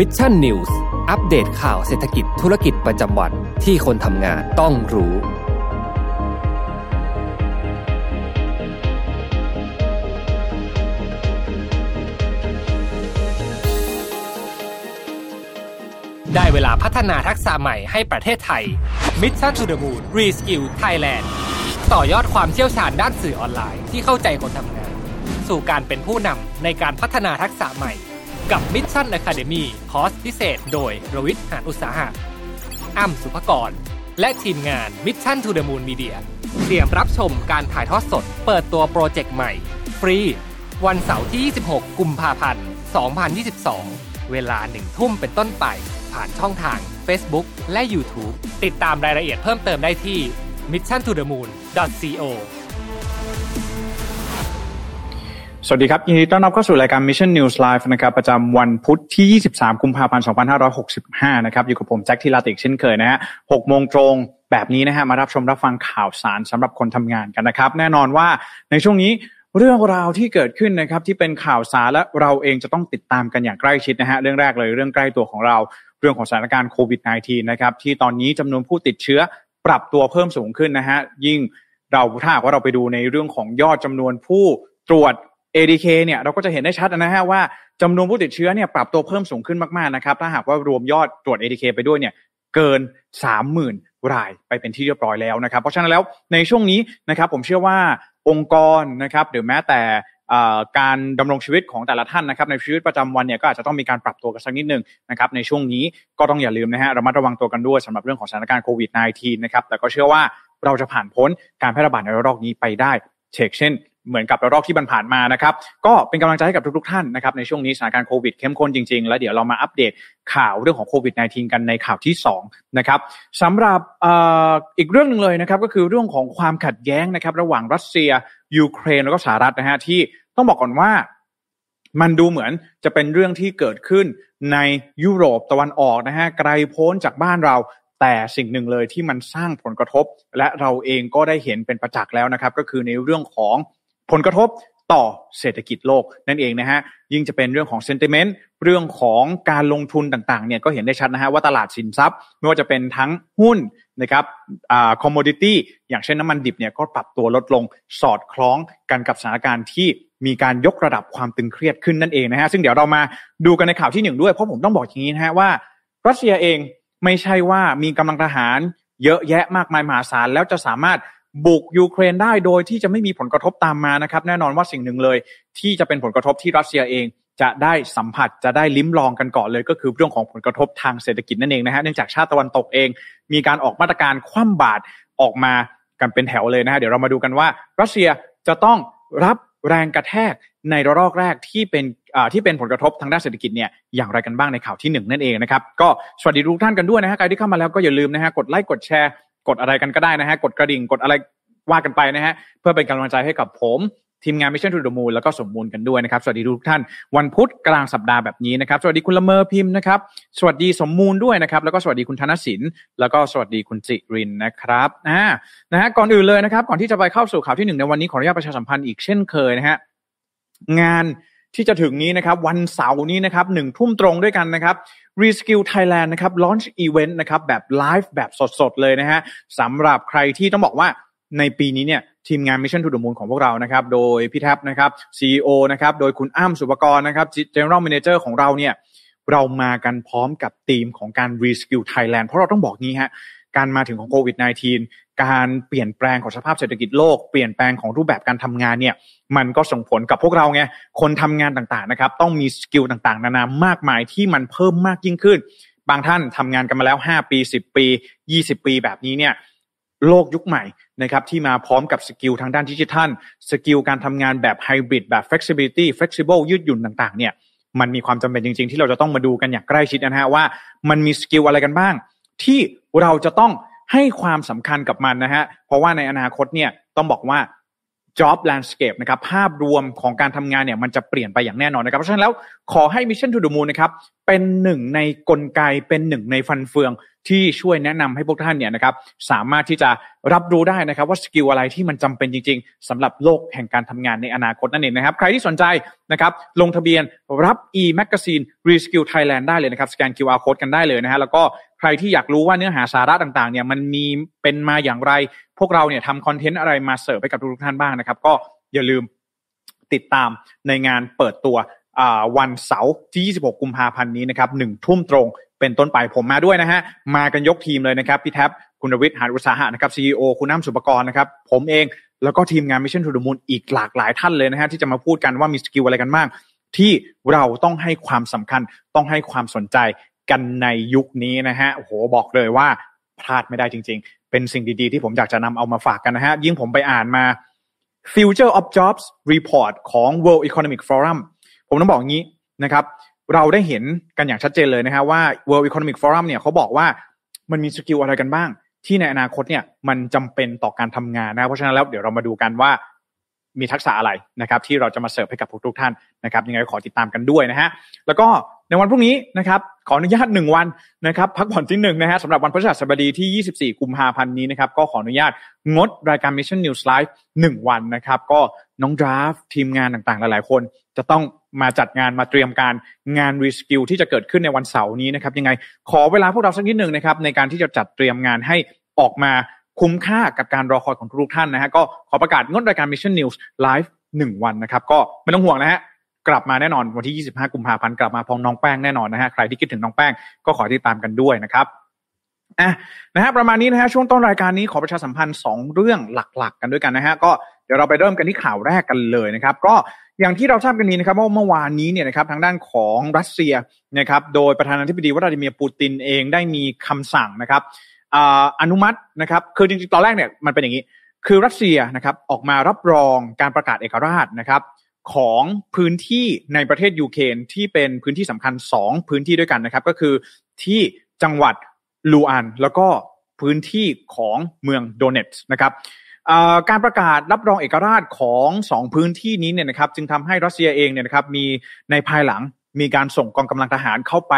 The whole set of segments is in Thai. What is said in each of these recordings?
Mission News อัปเดตข่าวเศรษฐกิจธุรกิจประจำวันที่คนทำงานต้องรู้ ได้เวลาพัฒนาทักษะใหม่ให้ประเทศไทย Mission to the Moon Reskill Thailand ต่อยอดความเชี่ยวชาญด้านสื่อออนไลน์ที่เข้าใจคนทำงาน สู่การเป็นผู้นำในการพัฒนาทักษะใหม่ กับ Mission Academy คอร์สพิเศษ โดยรวิทหานอุตสาหะอ้ำสุภกร และทีมงาน Mission to the Moon Media เตรียมรับชมการถ่ายทอดสด เปิดตัวโปรเจกต์ใหม่ ฟรี วันเสาร์ที่ 26 กุมภาพันธ์ 2022 เวลาหนึ่งทุ่มเป็นต้นไป ผ่านช่องทาง Facebook และ YouTube ติดตามรายละเอียดเพิ่มเติมได้ที่ mission สวัสดีครับ ยินดีต้อนรับเข้าสู่รายการ Mission News Live นะครับประจำวันพุธที่ 23 กุมภาพันธ์ 2565 นะครับ อยู่กับผมแจ็คทีลาติกเช่นเคยนะฮะ6โมงตรงแบบนี้นะฮะมารับชมรับฟังข่าวสารสำหรับคนทำงานกันนะครับ แน่นอนว่าในช่วงนี้เรื่องราวที่เกิดขึ้นนะครับที่เป็นข่าวสารและเราเองจะต้องติดตามกันอย่างใกล้ชิดนะฮะเรื่องแรกเลยเรื่องใกล้ตัวของเราเรื่องของสถานการณ์โควิด -19 นะครับที่ตอนนี้จำนวนผู้ติดเชื้อปรับตัวเพิ่มสูงขึ้นนะฮะยิ่งเราถ้าว่าเราไปดูในเรื่องของยอดจำนวนผู้ตรวจ ADK เนี่ยเราก็จะเห็นได้ชัดนะฮะว่าจำนวนผู้ติดเชื้อเนี่ยปรับตัวเพิ่มสูงขึ้นมากๆนะครับถ้าหากว่ารวมยอดตรวจ ADK ไปด้วยเนี่ยเกิน 30,000 รายไปเป็นที่เรียบร้อยแล้วนะครับ เพราะฉะนั้นแล้วในช่วงนี้นะครับผมเชื่อว่าองค์กรนะครับหรือแม้แต่การดำรงชีวิตของแต่ละท่านนะครับในชีวิตประจำวันเนี่ยก็อาจจะต้องมีการปรับตัวกันสักนิดหนึ่งนะครับในช่วงนี้ก็ต้องอย่าลืมนะฮะระมัดระวังตัวกันด้วยสำหรับเรื่องของสถานการณ์โควิด -19 นะครับแต่ก็เชื่อว่าเราจะผ่านพ้นการแพร่ระบาดในระลอกนี้ไปได้เชกเช่น เหมือนกับระลอกที่ผ่านมานะครับ ก็เป็นกำลังใจให้กับทุกๆท่านนะครับในช่วงนี้สถานการณ์โควิดเข้มข้นจริงๆ แล้วเดี๋ยวเรามาอัปเดตข่าวเรื่องของโควิด -19 กันในข่าวที่2นะครับสำหรับอีกเรื่องหนึ่งเลยนะครับก็คือเรื่องของความขัดแย้งนะครับ ระหว่างรัสเซียยูเครนแล้วก็สหรัฐนะฮะที่ต้องบอกก่อนว่ามันดูเหมือนจะเป็นเรื่องที่เกิดขึ้นในยุโรปตะวันออกนะฮะไกลโพ้นจากบ้านเราแต่สิ่งหนึ่งเลยที่มันสร้างผลกระทบ และเราเองก็ได้เห็นเป็นประจักษ์แล้วนะครับ ก็คือในเรื่องของ ผลกระทบต่อเศรษฐกิจโลกนั่นเองนะฮะยิ่งจะเป็นเรื่องของ sentiment เรื่องของการลงทุนต่างๆเนี่ยก็เห็นได้ชัดนะฮะว่าตลาดสินทรัพย์ ไม่ว่าจะเป็นทั้งหุ้นนะครับอ่า commodityอย่างเช่นน้ำมันดิบเนี่ยก็ปรับตัวลดลงสอดคล้องกันกับสถานการณ์ที่มีการยกระดับความตึงเครียดขึ้นนั่นเองนะฮะซึ่งเดี๋ยวเรามาดูกันในข่าวที่หนึ่งด้วยเพราะผมต้องบอกอย่างนี้นะฮะว่า รัสเซียเองไม่ใช่ว่ามีกำลังทหารเยอะแยะมากมายมหาศาลแล้วจะสามารถ บุกยูเครนได้โดยที่จะไม่มีผลกระทบตามมานะครับ แน่นอนว่าสิ่งหนึ่งเลย ที่จะเป็นผลกระทบที่รัสเซียเองจะได้สัมผัสจะได้ลิ้มลองกันก่อนเลย ก็คือเรื่องของผลกระทบทางเศรษฐกิจนั่นเองนะฮะเนื่องจากชาติตะวันตกเอง มีการออกมาตรการคว่ำบาตรออกมากันเป็นแถวเลยนะฮะเดี๋ยวเรามาดูกันว่า รัสเซียจะต้องรับแรงกระแทกในระลอกแรกที่เป็นที่เป็นผลกระทบทางด้านเศรษฐกิจเนี่ยอย่างไรกันบ้างในข่าวที่หนึ่งนั่นเองนะครับ ก็สวัสดีทุกท่านกันด้วยนะฮะใครที่เข้ามาแล้วก็อย่าลืมนะฮะกดไลค์กดแชร์ กดอะไรกันก็ได้นะฮะกดกระดิ่งกดอะไรว่ากันไปนะฮะเพื่อเป็นกำลังใจให้กับผมทีมงาน Mission to the Moon แล้วก็สมบูรณ์กันด้วยนะครับ สวัสดีทุกท่าน วันพุธกลางสัปดาห์แบบนี้นะครับ สวัสดีคุณละเมอพิมพ์นะครับ สวัสดีสมมูลด้วยนะครับ แล้วก็สวัสดีคุณธนสิน แล้วก็สวัสดีคุณจิรินนะครับนะนะฮะก่อนอื่นเลยนะครับ ก่อนที่จะไปเข้าสู่ข่าวที่หนึ่งในวันนี้ขออนุญาตประชาสัมพันธ์อีกเช่นเคยนะฮะงานที่จะถึงนี้นะครับ วันเสาร์นี้นะครับหนึ่งทุ่มตรงด้วยกันนะครับ Reskill Thailand นะครับ Launch Event นะครับแบบไลฟ์แบบสดๆเลยนะฮะสำหรับใครที่ต้องบอกว่าในปีนี้เนี่ยทีมงาน Mission to the Moon ของพวกเรานะครับโดยพี่แท็บนะครับ CEO นะครับโดยคุณอ้ำสุปกรนะครับ General Manager ของเราเนี่ยเรามากันพร้อมกับทีมของการ Reskill Thailand เพราะเราต้องบอกงี้ฮะการมาถึงของโควิด -19 การเปลี่ยนแปลงของสภาพเศรษฐกิจโลก เปลี่ยนแปลงของรูปแบบการทำงานเนี่ยมันก็ส่งผลกับพวกเราไงคนทำงานต่างๆนะครับต้องมี skill ต่างๆ นานามากมายที่มันเพิ่มมากยิ่งขึ้น บางท่านทำงานกันมาแล้ว 5 ปี 10 ปี 20 ปีแบบนี้เนี่ยโลกยุคใหม่นะครับที่มาพร้อมกับ skill ทางด้านดิจิทัลskill การทำงานแบบไฮบริดแบบ flexibility flexible ยืดหยุ่นต่างๆเนี่ยมันมีความจำเป็นจริง ๆ ที่เราจะต้องมาดูกันอย่างใกล้ชิดนะฮะว่ามันมี skill อะไรกันบ้าง ที่เราจะต้อง ให้ความสำคัญกับมันนะฮะเพราะว่าในอนาคตเนี่ยต้องบอกว่า job landscape นะครับภาพรวมของการทำงานเนี่ยมันจะเปลี่ยนไปอย่างแน่นอนนะครับ เพราะฉะนั้นแล้วขอให้ Mission to the Moon นะครับเป็นหนึ่งในกลไกเป็นหนึ่งในฟันเฟืองที่ช่วยแนะนำให้พวกท่านเนี่ยนะครับสามารถที่จะรับรู้ได้นะครับ ว่าสกิลอะไรที่มันจำเป็นจริง ๆสำหรับโลกแห่งการทำงานในอนาคตนั่นเองนะครับ ใครที่สนใจนะครับลงทะเบียนรับ e-magazine reskill Thailand ได้เลยนะครับสแกน QR code กันได้เลยนะฮะแล้วก็ รที่อยากรู้ว่าเนื้อหาสาระต่างๆเนี่ยมันมีเป็นมาอย่างไร พวกเราเนี่ยทำคอนเทนต์อะไรมาเสิร์ฟให้กับทุกท่านบ้างนะครับ ก็อย่าลืมติดตามในงานเปิดตัววันเสาร์ที่ 26 กุมภาพันธ์นี้นะครับหนึ่งทุ่มตรงเป็นต้นไปผมมาด้วยนะฮะ มากันยกทีมเลยนะครับ พี่แท็ปคุณรวิศหาญอุตสาหะนะครับ CEO คุณน้ำสุปกรณ์นะครับ ผมเองแล้วก็ทีมงาน Mission to the Moon อีกหลากหลายท่านเลยนะฮะ ที่จะมาพูดกันว่ามี skill อะไรกันบ้างที่เราต้องให้ความสำคัญต้องให้ความสนใจ กันในยุคนี้นะฮะโอ้โหบอกเลยว่าพลาดไม่ได้จริง ๆ เป็นสิ่งดีๆ ที่ผมอยากจะนำเอามาฝากกันนะฮะยิ่งผมไปอ่านมา Future of Jobs Report ของ World Economic Forum ผมต้องบอกงี้นะครับเราได้เห็นกันอย่างชัดเจนเลยนะฮะว่า World Economic Forum เนี่ยเขาบอกว่ามันมีสกิลอะไรกันบ้าง ที่ในอนาคตเนี่ยมันจำเป็นต่อการทำงานนะเพราะฉะนั้นแล้วเดี๋ยวเรามาดูกันว่ามีทักษะอะไรนะครับ ที่เราจะมาเสิร์ฟให้กับทุกท่านนะครับยังไงขอติดตามกันด้วยนะฮะแล้วก็ในวันพรุ่งนี้นะครับขออนุญาตหนึ่งวันนะครับพักผ่อนที่หนึ่งนะฮะสำหรับวันพฤหัสบดีที่ 24 กุมภาพันธ์นี้นะครับก็ขออนุญาตงดรายการ Mission News Live หนึ่งวันนะครับ ก็น้องดราฟทีมงานต่างๆ หลายๆ คน จะต้องมาจัดงานมาเตรียมการงาน reskill ที่จะเกิดขึ้นในวันเสาร์นี้นะครับยังไงขอเวลาพวกเราสักนิดหนึ่งนะครับในการที่จะจัดเตรียมงานให้ออกมาคุ้มค่ากับการรอคอยของทุกท่านนะฮะก็ขอประกาศงดรายการ Mission News Live หนึ่งวันนะครับ ก็ไม่ต้องห่วงนะฮะ กลับมาแน่นอนวันที่ 25 กุมภาพันธ์กลับมาพร้อมน้องแป้งแน่นอนนะฮะใครที่คิดถึงน้องแป้งก็ขอติดตามกันด้วยนะครับอะนะฮะประมาณนี้นะฮะช่วงต้นรายการนี้ขอประชาสัมพันธ์ 2 เรื่องหลักๆ กันด้วยกันนะฮะก็เดี๋ยวเราไปเริ่มกันที่ข่าวแรกกันเลยนะครับ ก็อย่างที่เราทราบกันนี้นะครับว่าเมื่อวานนี้เนี่ยนะครับทางด้านของรัสเซียนะครับโดยประธานาธิบดีวลาดิเมียร์ปูตินเองได้มีคำสั่งนะครับอนุมัตินะครับคือจริงๆตอนแรกเนี่ยมันเป็นอย่างนี้ คือรัสเซียนะครับออกมารับรองการประกาศเอกราชนะครับ ของพื้นที่ในประเทศยูเครนที่เป็นพื้นที่สำคัญ 2 พื้นที่ด้วยกันนะครับ ก็คือที่จังหวัดลูอัน แล้วก็พื้นที่ของเมืองโดเนตส์นะครับการประกาศรับรองเอกราชของสองพื้นที่นี้เนี่ยนะครับจึงทำให้รัสเซียเองเนี่ยนะครับมีในภายหลังมีการส่งกองกำลังทหารเข้าไป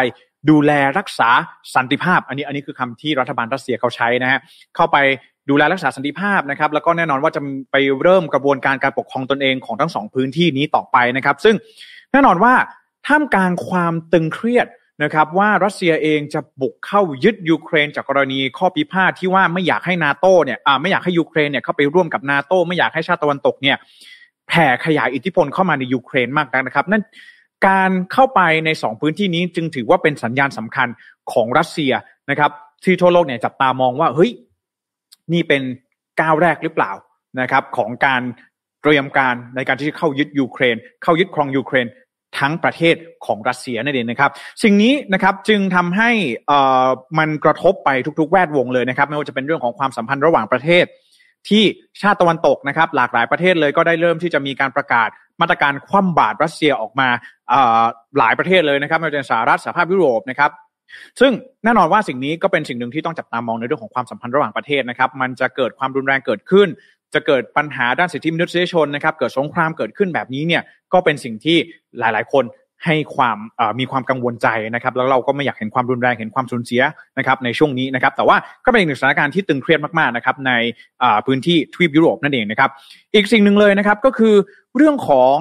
ดูแลรักษาสันติภาพ อันนี้อันนี้คือคำที่รัฐบาลรัสเซียเขาใช้นะฮะเข้าไป ดูแลรักษาสันติภาพนะครับแล้วก็แน่นอนว่าจะไปเริ่มกระบวนการการปกครองตนเองของทั้งสองพื้นที่นี้ต่อไปนะครับ ซึ่งแน่นอนว่าท่ามกลางความตึงเครียดนะครับว่ารัสเซียเองจะบุกเข้ายึดยูเครน จากกรณีข้อพิพาทที่ว่าไม่อยากให้นาโตเนี่ยไม่อยากให้ยูเครนเนี่ยเข้าไปร่วมกับนาโตไม่อยากให้ชาติตะวันตกเนี่ยแผ่ขยายอิทธิพลเข้ามาในยูเครนมากนักนะครับ นั่นการเข้าไปในสองพื้นที่นี้จึงถือว่าเป็นสัญญาณสำคัญของรัสเซียนะครับที่ทั่วโลกเนี่ยจับตามองว่าเฮ้ย นี่เป็นก้าวแรกหรือเปล่านะครับ ของการเตรียมการในการที่จะเข้ายึดยูเครน เข้ายึดครองยูเครนทั้งประเทศของรัสเซียนั่นเองนะครับ สิ่งนี้นะครับจึงทำให้มันกระทบไปทุกๆ แวดวงเลยนะครับ ไม่ว่าจะเป็นเรื่องของความสัมพันธ์ระหว่างประเทศ ที่ชาติตะวันตกนะครับ หลากหลายประเทศเลยก็ได้เริ่มที่จะมีการประกาศมาตรการคว่ำบาตรรัสเซียออกมาหลายประเทศเลยนะครับไม่ว่าจะสหรัฐสหภาพยุโรปนะครับ ซึ่งแน่นอนว่าสิ่งนี้ก็เป็นสิ่งหนึ่งที่ต้องจับตามองในเรื่องของความสัมพันธ์ระหว่างประเทศนะครับ มันจะเกิดความรุนแรงเกิดขึ้น จะเกิดปัญหาด้านสิทธิมนุษยชนนะครับ เกิดสงครามเกิดขึ้นแบบนี้เนี่ย ก็เป็นสิ่งที่หลาย ๆ คนให้ความมีความกังวลใจนะครับ แล้วเราก็ไม่อยากเห็นความรุนแรงเห็นความสูญเสียนะครับในช่วงนี้นะครับ แต่ว่าก็เป็นอีกหนึ่งสถานการณ์ที่ตึงเครียดมากๆนะครับในพื้นที่ทวีปยุโรปนั่นเองนะครับ อีกสิ่งหนึ่งเลยนะครับก็คือเรื่องของ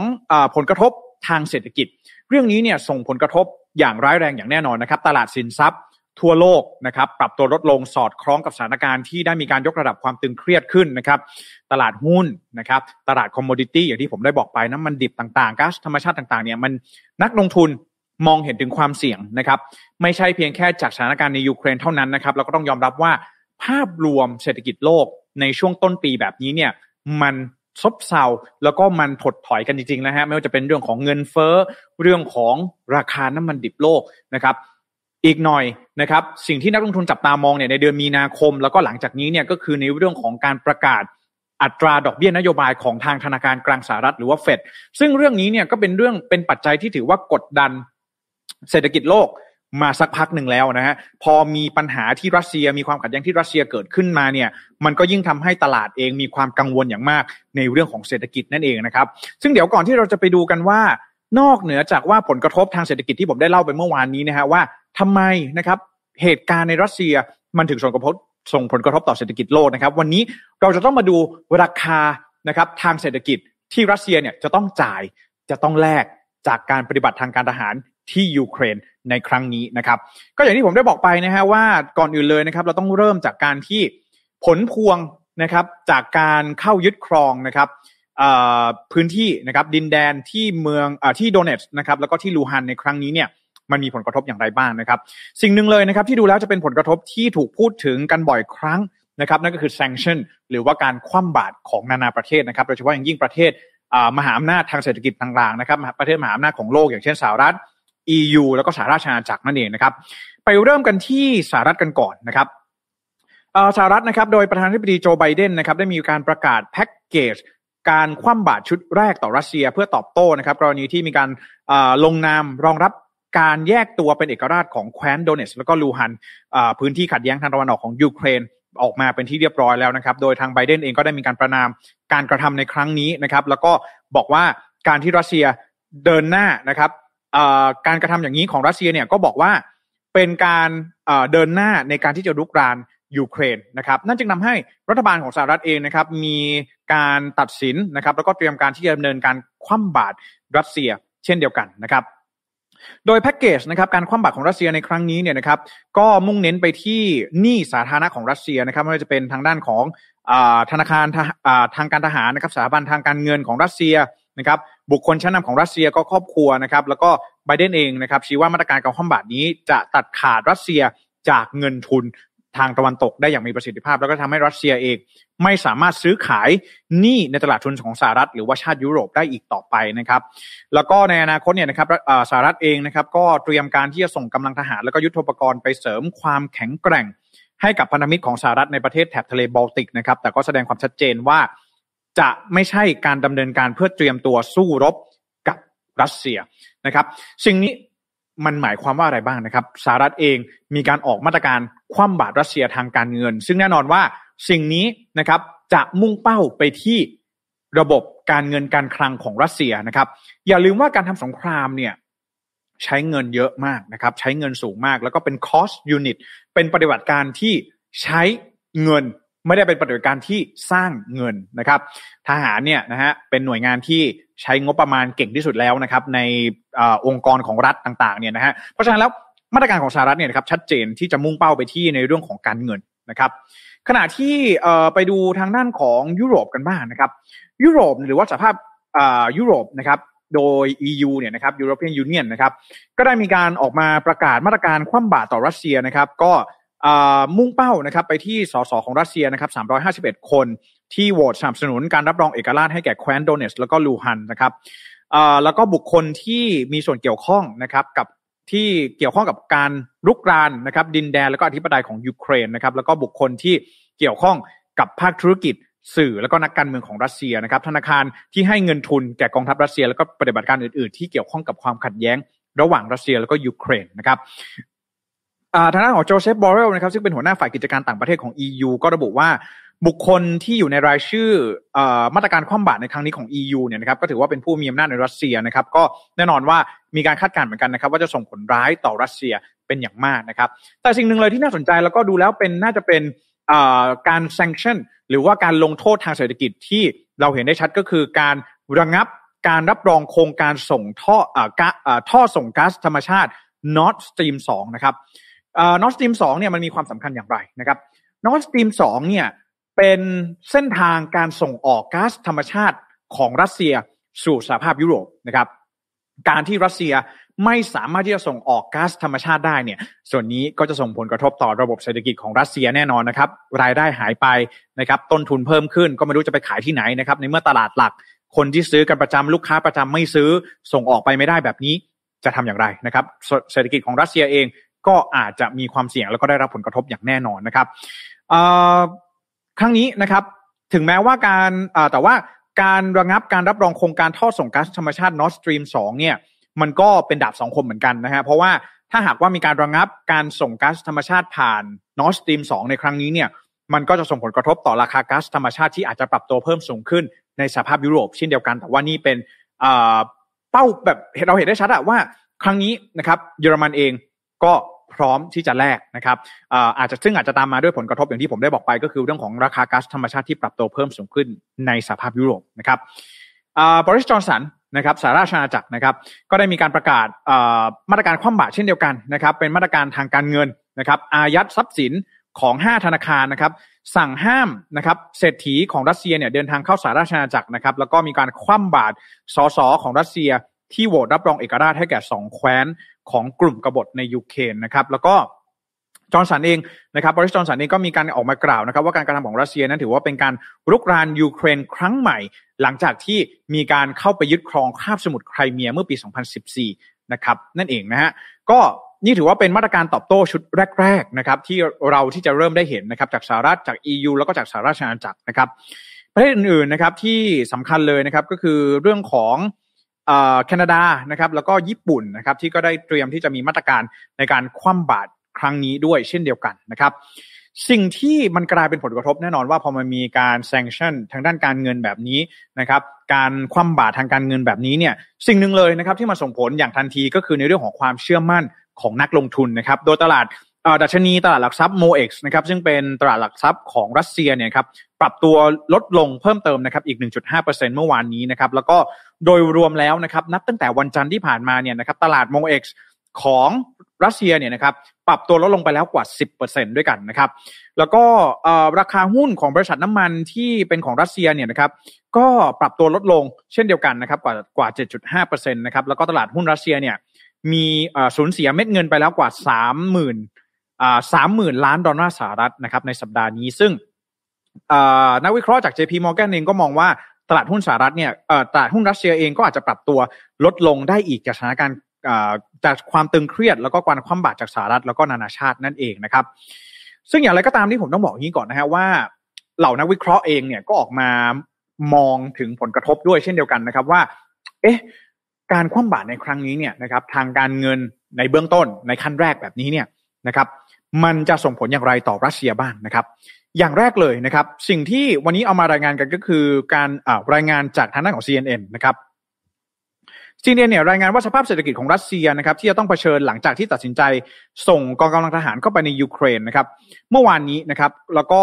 ผลกระทบทางเศรษฐกิจ เรื่องนี้เนี่ยส่งผลกระทบ อย่างร้ายแรงอย่างแน่นอนนะครับ ตลาดสินทรัพย์ทั่วโลกนะครับปรับตัวลดลงสอดคล้องกับสถานการณ์ที่ได้มีการยกระดับความตึงเครียดขึ้นนะครับ ตลาดหุ้นนะครับ ตลาด commodity อย่างที่ผมได้บอกไปน้ำมันดิบต่างๆก๊าซธรรมชาติต่างๆเนี่ยมันนักลงทุนมองเห็นถึงความเสี่ยงนะครับ ไม่ใช่เพียงแค่จากสถานการณ์ในยูเครนเท่านั้นนะครับเราก็ต้องยอมรับว่าภาพรวมเศรษฐกิจโลกในช่วงต้นปีแบบนี้เนี่ยมัน ซบเซาแล้วก็มันถดถอยกันจริงๆนะฮะไม่ว่าจะเป็นเรื่องของเงินเฟ้อเรื่องของราคาน้ำมันดิบโลกนะครับอีกหน่อยนะครับสิ่งที่นักลงทุนจับตามองเนี่ยในเดือนมีนาคม แล้วก็หลังจากนี้เนี่ยก็คือในเรื่องของการประกาศอัตราดอกเบี้ยนโยบายของทางธนาคารกลางสหรัฐหรือว่าเฟดซึ่งเรื่องนี้เนี่ยก็เป็นเรื่องเป็นปัจจัยที่ถือว่ากดดันเศรษฐกิจโลก มาสักพักหนึ่งแล้วนะฮะพอมีปัญหาที่รัสเซียมีความขัดแย้งที่รัสเซียเกิดขึ้นมาเนี่ยมันก็ยิ่งทำให้ตลาดเองมีความกังวลอย่างมากในเรื่องของเศรษฐกิจนั่นเองนะครับซึ่งเดี๋ยวก่อนที่เราจะไปดูกันว่านอกเหนือจากว่าผลกระทบทางเศรษฐกิจที่ผมได้เล่าไปเมื่อวานนี้นะฮะว่าทำไมนะครับเหตุการณ์ในรัสเซียมันถึงส่งกระทบส่งผลกระทบต่อเศรษฐกิจโลกนะครับ วันนี้เราจะต้องมาดูราคานะครับทางเศรษฐกิจที่รัสเซียเนี่ยจะต้องจ่ายจะต้องแลก จากการปฏิบัติทางการทหารที่ยูเครนในครั้งนี้นะครับ ก็อย่างที่ผมได้บอกไปนะฮะว่าก่อนอื่นเลยนะครับ เราต้องเริ่มจากการที่ผลพวงนะครับจากการเข้ายึดครองนะครับพื้นที่นะครับดินแดนที่เมืองอที่โดเนตส์นะครับแล้วก็ที่ลูฮันในครั้งนี้เนี่ยมันมีผลกระทบอย่างไรบ้างนะครับ สิ่งหนึ่งเลยนะครับที่ดูแล้วจะเป็นผลกระทบที่ถูกพูดถึงกันบ่อยครั้งนะครับนั่นก็คือ sanction หรือว่าการคว่ำบาตรของนานาประเทศนะครับโดยเฉพาะอย่างยิ่งประเทศ มหาอำนาจทางเศรษฐกิจต่างๆนะครับประเทศมหาอำนาจของโลกอย่างเช่นสหรัฐ EU แล้วก็สหราชอาณาจักรนั่นเองนะครับ ไปเริ่มกันที่สหรัฐกันก่อนนะครับสหรัฐนะครับโดยประธานาธิบดีโจไบเดนนะครับได้มีการประกาศแพ็กเกจการคว่ำบาตรชุดแรกต่อรัสเซียเพื่อตอบโต้นะครับกรณีที่มีการลงนามรองรับการแยกตัวเป็นเอกราชของแคว้นโดเนสแล้วก็ลูฮันพื้นที่ขัดแย้งทางตะวันออกของยูเครน ออกมาเป็นที่เรียบร้อยแล้วนะครับ โดยทางไบเดนเองก็ได้มีการประนามการกระทำในครั้งนี้นะครับ แล้วก็บอกว่าการที่รัสเซียเดินหน้านะครับการกระทำอย่างนี้ของรัสเซียเนี่ยก็บอกว่าเป็นการเดินหน้าในการที่จะรุกรานยูเครนนะครับนั่นจึงทาให้รัฐบาลของสหรัฐเองนะครับมีการตัดสินนะครับแล้วก็เตรียมการที่จะดำเนินการคว่ำบาตรรัสเซีย เช่นเดียวกันนะครับ โดยแพ็กเกจนะครับการคว่ำบาตรของรัสเซียในครั้งนี้เนี่ยนะครับก็มุ่งเน้นไปที่หนี้สาธารณะของรัสเซียนะครับไม่ว่าจะเป็นทางด้านของธนาคารทางการทหารนะครับสถาบันทางการเงินของรัสเซียนะครับบุคคลชั้นนาของรัสเซียก็ครอบครัวนะครับแล้วก็ไบเดนเองนะครับชี้ว่ามาตรการการคว่ำบาตรนี้จะตัดขาดรัสเซียจากเงินทุน ทางตะวันตกได้อย่างมีประสิทธิภาพ แล้วก็ทำให้รัสเซียเองไม่สามารถซื้อขายหนี้ในตลาดทุนของสหรัฐ หรือว่าชาติยุโรปได้อีกต่อไปนะครับ แล้วก็ในอนาคตเนี่ยนะครับสหรัฐเองนะครับก็เตรียมการที่จะส่งกำลังทหาร แล้วก็ยุทโธปกรณ์ไปเสริมความแข็งแกร่ง ให้กับพันธมิตรของสหรัฐในประเทศแถบทะเลบอลติกนะครับแต่ก็แสดงความชัดเจนว่าจะไม่ใช่การดำเนินการเพื่อเตรียมตัวสู้รบกับรัสเซียนะครับ สิ่งนี้ มันหมายความว่าอะไรบ้างนะครับสหรัฐเองมีการออกมาตรการคว่ำบาตรรัสเซียทางการเงิน ซึ่งแน่นอนว่าสิ่งนี้นะครับจะมุ่งเป้าไปที่ระบบการเงินการคลังของรัสเซียนะครับ อย่าลืมว่าการทำสงครามเนี่ยใช้เงินเยอะมากนะครับ ใช้เงินสูงมาก แล้วก็เป็น cost unit เป็นปฏิบัติการที่ใช้เงินไม่ได้เป็นปฏิบัติการที่สร้างเงินนะครับ ทหารเนี่ยนะฮะเป็นหน่วยงานที่ ใช้งบประมาณเก่งที่สุดแล้วนะครับ ในอองค์กรของรัฐต่างๆเนี่ยนะฮะเพราะฉะนั้นแล้วมาตรการของสหรัฐเนี่ยนะครับชัดเจนที่จะมุ่งเป้าไปที่ในเรื่องของการเงินนะครับ ขณะที่ไปดูทางด้านของยุโรปกันบ้างนะครับ ยุโรปหรือว่าสภาพยุโรปนะครับโดย EU เนี่ยนะครับ European Union นะครับ ก็ได้มีการออกมาประกาศมาตรการคว่ำบาตรต่อรัสเซียนะครับ ก็มุ่งเป้านะครับไปที่สสของรัสเซียนะครับ351 คน ที่โหวตสนับสนุนการรับรองเอกราชให้แก่แคว้นโดเนสแล้วก็ลูฮันนะครับแล้วก็บุคคลที่มีส่วนเกี่ยวข้องนะครับกับที่เกี่ยวข้องกับการรุกรานนะครับดินแดนแล้วก็อธิปไตยของยูเครนนะครับแล้วก็บุคคลที่เกี่ยวข้องกับภาคธุรกิจสื่อแล้วก็นักการเมืองของรัสเซียนะครับธนาคารที่ให้เงินทุนแก่กองทัพรัสเซีย แล้วก็ปฏิบัติการอื่นๆ ที่เกี่ยวข้องกับความขัดแย้ง ระหว่างรัสเซียแล้วก็ยูเครนนะครับทางด้านของโจเซฟบอเรลนะครับซึ่งเป็นหัวหน้าฝ่ายกิจการต่างประเทศของ EU ก็ระบุว่า บุคคลที่อยู่ในรายชื่ออมาตรการคว่ำบาตรในครั้งนี้ของ EU เนี่ยนะครับก็ถือว่าเป็นผู้มีอำนาจในรัสเซียนะครับก็แน่นอนว่ามีการคาดการณ์เหมือนกันนะครับ ว่าจะส่งผลร้ายต่อรัสเซียเป็นอย่างมากนะครับ แต่สิ่งหนึ่งเลยที่น่าสนใจแล้วก็ดูแล้วเป็นน่าจะเป็นการ sanction หรือว่าการลงโทษทางเศรษฐกิจที่เราเห็นได้ชัดก็คือการระงับการรับรองโครงการส่งท่อท่อส่งก๊าซธรรมชาติ Nord Stream 2 นะครับ Nord Stream 2 เนี่ยมันมีความสำคัญอย่างไรนะครับ Nord Stream 2 เนี่ย เป็นเส้นทางการส่งออกก๊าซธรรมชาติของรัสเซียสู่สหภาพยุโรปนะครับ การที่รัสเซียไม่สามารถที่จะส่งออกก๊าซธรรมชาติได้เนี่ย ส่วนนี้ก็จะส่งผลกระทบต่อระบบเศรษฐกิจของรัสเซียแน่นอนนะครับ รายได้หายไปนะครับ ต้นทุนเพิ่มขึ้นก็ไม่รู้จะไปขายที่ไหนนะครับ ในเมื่อตลาดหลัก คนที่ซื้อกันประจำลูกค้าประจำไม่ซื้อส่งออกไปไม่ได้แบบนี้จะทำอย่างไรนะครับ เศรษฐกิจของรัสเซียเองก็อาจจะมีความเสี่ยงแล้วก็ได้รับผลกระทบอย่างแน่นอนนะครับ ครั้งนี้นะครับ ถึงแม้ว่าการแต่ว่าการระงับการรับรองโครงการท่อส่งก๊าซธรรมชาติ Nord Stream 2 เนี่ย มันก็เป็นดาบสองคมเหมือนกันนะฮะ เพราะว่าถ้าหากว่ามีการระงับการส่งก๊าซธรรมชาติผ่าน Nord Stream 2 ในครั้งนี้เนี่ย มันก็จะส่งผลกระทบต่อราคาก๊าซธรรมชาติที่อาจจะปรับตัวเพิ่มสูงขึ้นในสภาพยุโรปเช่นเดียวกัน แต่ว่านี่เป็นเป้าแบบเราเห็นได้ชัดอะว่า ครั้งนี้นะครับ เยอรมันเองก็ พร้อมที่จะแลกนะครับอาจจะซึ่งอาจจะตามมาด้วยผลกระทบอย่างที่ผมได้บอกไป ก็คือเรื่องของราคาก๊าซธรรมชาติที่ปรับตัวเพิ่มสูงขึ้นในสหภาพยุโรปนะครับบริสจอนสันนะครับสาราชอาณาจักรนะครับ ก็ได้มีการประกาศมาตรการคว่ำบาตรเช่นเดียวกันนะครับ เป็นมาตรการทางการเงินนะครับ อายัดทรัพย์สินของ 5 ธนาคารนะครับ สั่งห้ามนะครับเศรษฐีของรัสเซียเนี่ยเดินทางเข้าสหราชอาณาจักรนะครับ แล้วก็มีการคว่ำบาตรสสของรัสเซีย ที่โหวตรับรองเอกราชให้แก่สองแคว้นของกลุ่มกบฏในยูเครนนะครับแล้วก็จอห์นสันเองนะครับบอริสจอร์นสันเองก็มีการออกมากล่าวนะครับว่าการกระทำของรัสเซียนั้นถือว่าเป็นการรุกรานยูเครนครั้งใหม่ หลังจากที่มีการเข้าไปยึดครองคาบสมุทรไครเมียเมื่อปี 2014 นะครับนั่นเองนะฮะก็นี่ถือว่าเป็นมาตรการตอบโต้ชุดแรกๆนะครับที่เราที่จะเริ่มได้เห็นนะครับจากสหรัฐจาก EU แล้วก็จากสหราชอาณาจักรนะครับประเทศอื่นๆนะครับที่สำคัญเลยนะครับก็คือเรื่องของ แคนาดานะครับแล้วก็ญี่ปุ่นนะครับที่ก็ได้เตรียมที่จะมีมาตรการในการคว่ำบาตรครั้งนี้ด้วยเช่นเดียวกันนะครับสิ่งที่มันกลายเป็นผลกระทบแน่นอนว่าพอมันมีการแซงชั่นทางด้านการเงินแบบนี้นะครับการคว่ำบาตรทางการเงินแบบนี้เนี่ยสิ่งหนึ่งเลยนะครับที่มาส่งผลอย่างทันทีก็คือในเรื่องของความเชื่อมั่นของนักลงทุนนะครับโดยตลาด ดัชนีตลาดหลักทรัพย์โมเอ็กซ์นะครับซึ่งเป็นตลาดหลักทรัพย์ของรัสเซียเนี่ยครับปรับตัวลดลงเพิ่มเติมนะครับอีก 1.5%เมื่อวานนี้นะครับแล้วก็โดยรวมแล้วนะครับนับตั้งแต่วันจันทร์ที่ผ่านมาเนี่ยนะครับตลาดโมเอ็กซ์ของรัสเซียเนี่ยนะครับปรับตัวลดลงไปแล้วกว่า 10%ด้วยกันนะครับแล้วก็ราคาหุ้นของบริษัทน้ำมันที่เป็นของรัสเซียเนี่ยนะครับก็ปรับตัวลดลงเช่นเดียวกันนะครับกว่ากว่า 7.5%นะครับแล้วก็ตลาดหุ้นรัสเซียเนี่ยมีสูญเสียเม็ดเงินไปแล้วกว่า 30,000 สามหมื่นล้านดอลลาร์สหรัฐนะครับในสัปดาห์นี้ซึ่งนักวิเคราะห์จาก JP Morgan เองก็มองว่าตลาดหุ้นสหรัฐเนี่ยตลาดหุ้นรัสเซียเองก็อาจจะปรับตัวลดลงได้อีกจากสถานการณ์จากความตึงเครียดแล้วก็การคว่ำบาตรจากสหรัฐแล้วก็นานาชาตินั่นเองนะครับ ซึ่งอย่างไรก็ตามที่ผมต้องบอกอย่างนี้ก่อนนะฮะว่าเหล่านักวิเคราะห์เองเนี่ยก็ออกมามองถึงผลกระทบด้วยเช่นเดียวกันนะครับว่า เอ๊ะ การคว่ำบาตรในครั้งนี้เนี่ยนะครับ ทางการเงินในเบื้องต้นในขั้นแรกแบบนี้เนี่ย นะครับมันจะส่งผลอย่างไรต่อรัสเซียบ้างนะครับ อย่างแรกเลยนะครับ สิ่งที่วันนี้เอามารายงานกันก็คือการรายงานจากทางด้านของ CNN นะครับซีเนียเนี่ยรายงานว่าสภาพเศรษฐกิจของรัสเซียนะครับที่จะต้องเผชิญหลังจากที่ตัดสินใจ ส่งกองกำลังทหารเข้าไปในยูเครนนะครับเมื่อวานนี้นะครับแล้วก็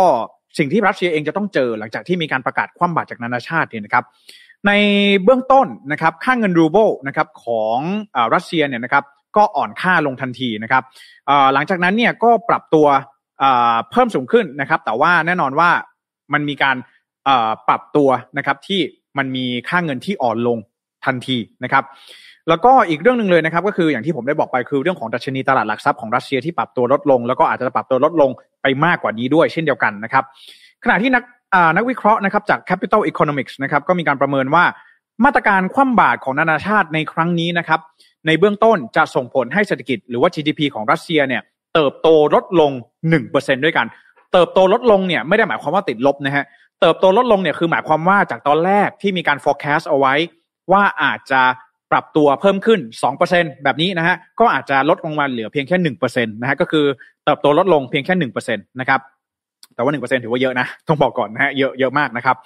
สิ่งที่รัสเซียเองจะต้องเจอหลังจากที่มีการประกาศคว่ำบาตรจากนานาชาติเนี่ยนะครับในเบื้องต้นนะครับค่างเงินรูเบิลนะครับของรัสเซียเนี่ยนะครับ ก็อ่อนค่าลงทันทีนะครับหลังจากนั้นเนี่ยก็ปรับตัวเพิ่มสูงขึ้นนะครับ แต่ว่าแน่นอนว่ามันมีการปรับตัวนะครับที่มันมีค่าเงินที่อ่อนลงทันทีนะครับแล้วก็อีกเรื่องหนึ่งเลยนะครับก็คืออย่างที่ผมได้บอกไปคือเรื่องของดัชนีตลาดหลักทรัพย์ของรัสเซียที่ปรับตัวลดลง แล้วก็อาจจะปรับตัวลดลงไปมากกว่านี้ด้วยเช่นเดียวกันนะครับ ขณะที่นักนักวิเคราะห์นะครับจาก Capital Economics นะครับก็มีการประเมินว่ามาตรการคว่ำบาตรของนานาชาติในครั้งนี้นะครับ ในเบื้องต้นจะส่งผลให้เศรษฐกิจหรือว่า GDP ของรัสเซียเนี่ยเติบโตลดลง 1%ด้วยกัน เติบโตลดลงเนี่ยไม่ได้หมายความว่าติดลบนะฮะเติบโตลดลงเนี่ยคือหมายความว่าจากตอนแรกที่มีการ forecast เอาไว้ ว่าอาจจะปรับตัวเพิ่มขึ้น 2%แบบนี้นะฮะก็อาจจะลดลงมาเหลือเพียงแค่1%นะฮะก็คือเติบโตลดลงเพียงแค่1%นะครับแต่ว่า 1%ถือว่าเยอะนะต้องบอกก่อนนะฮะเยอะเยอะมากนะครับ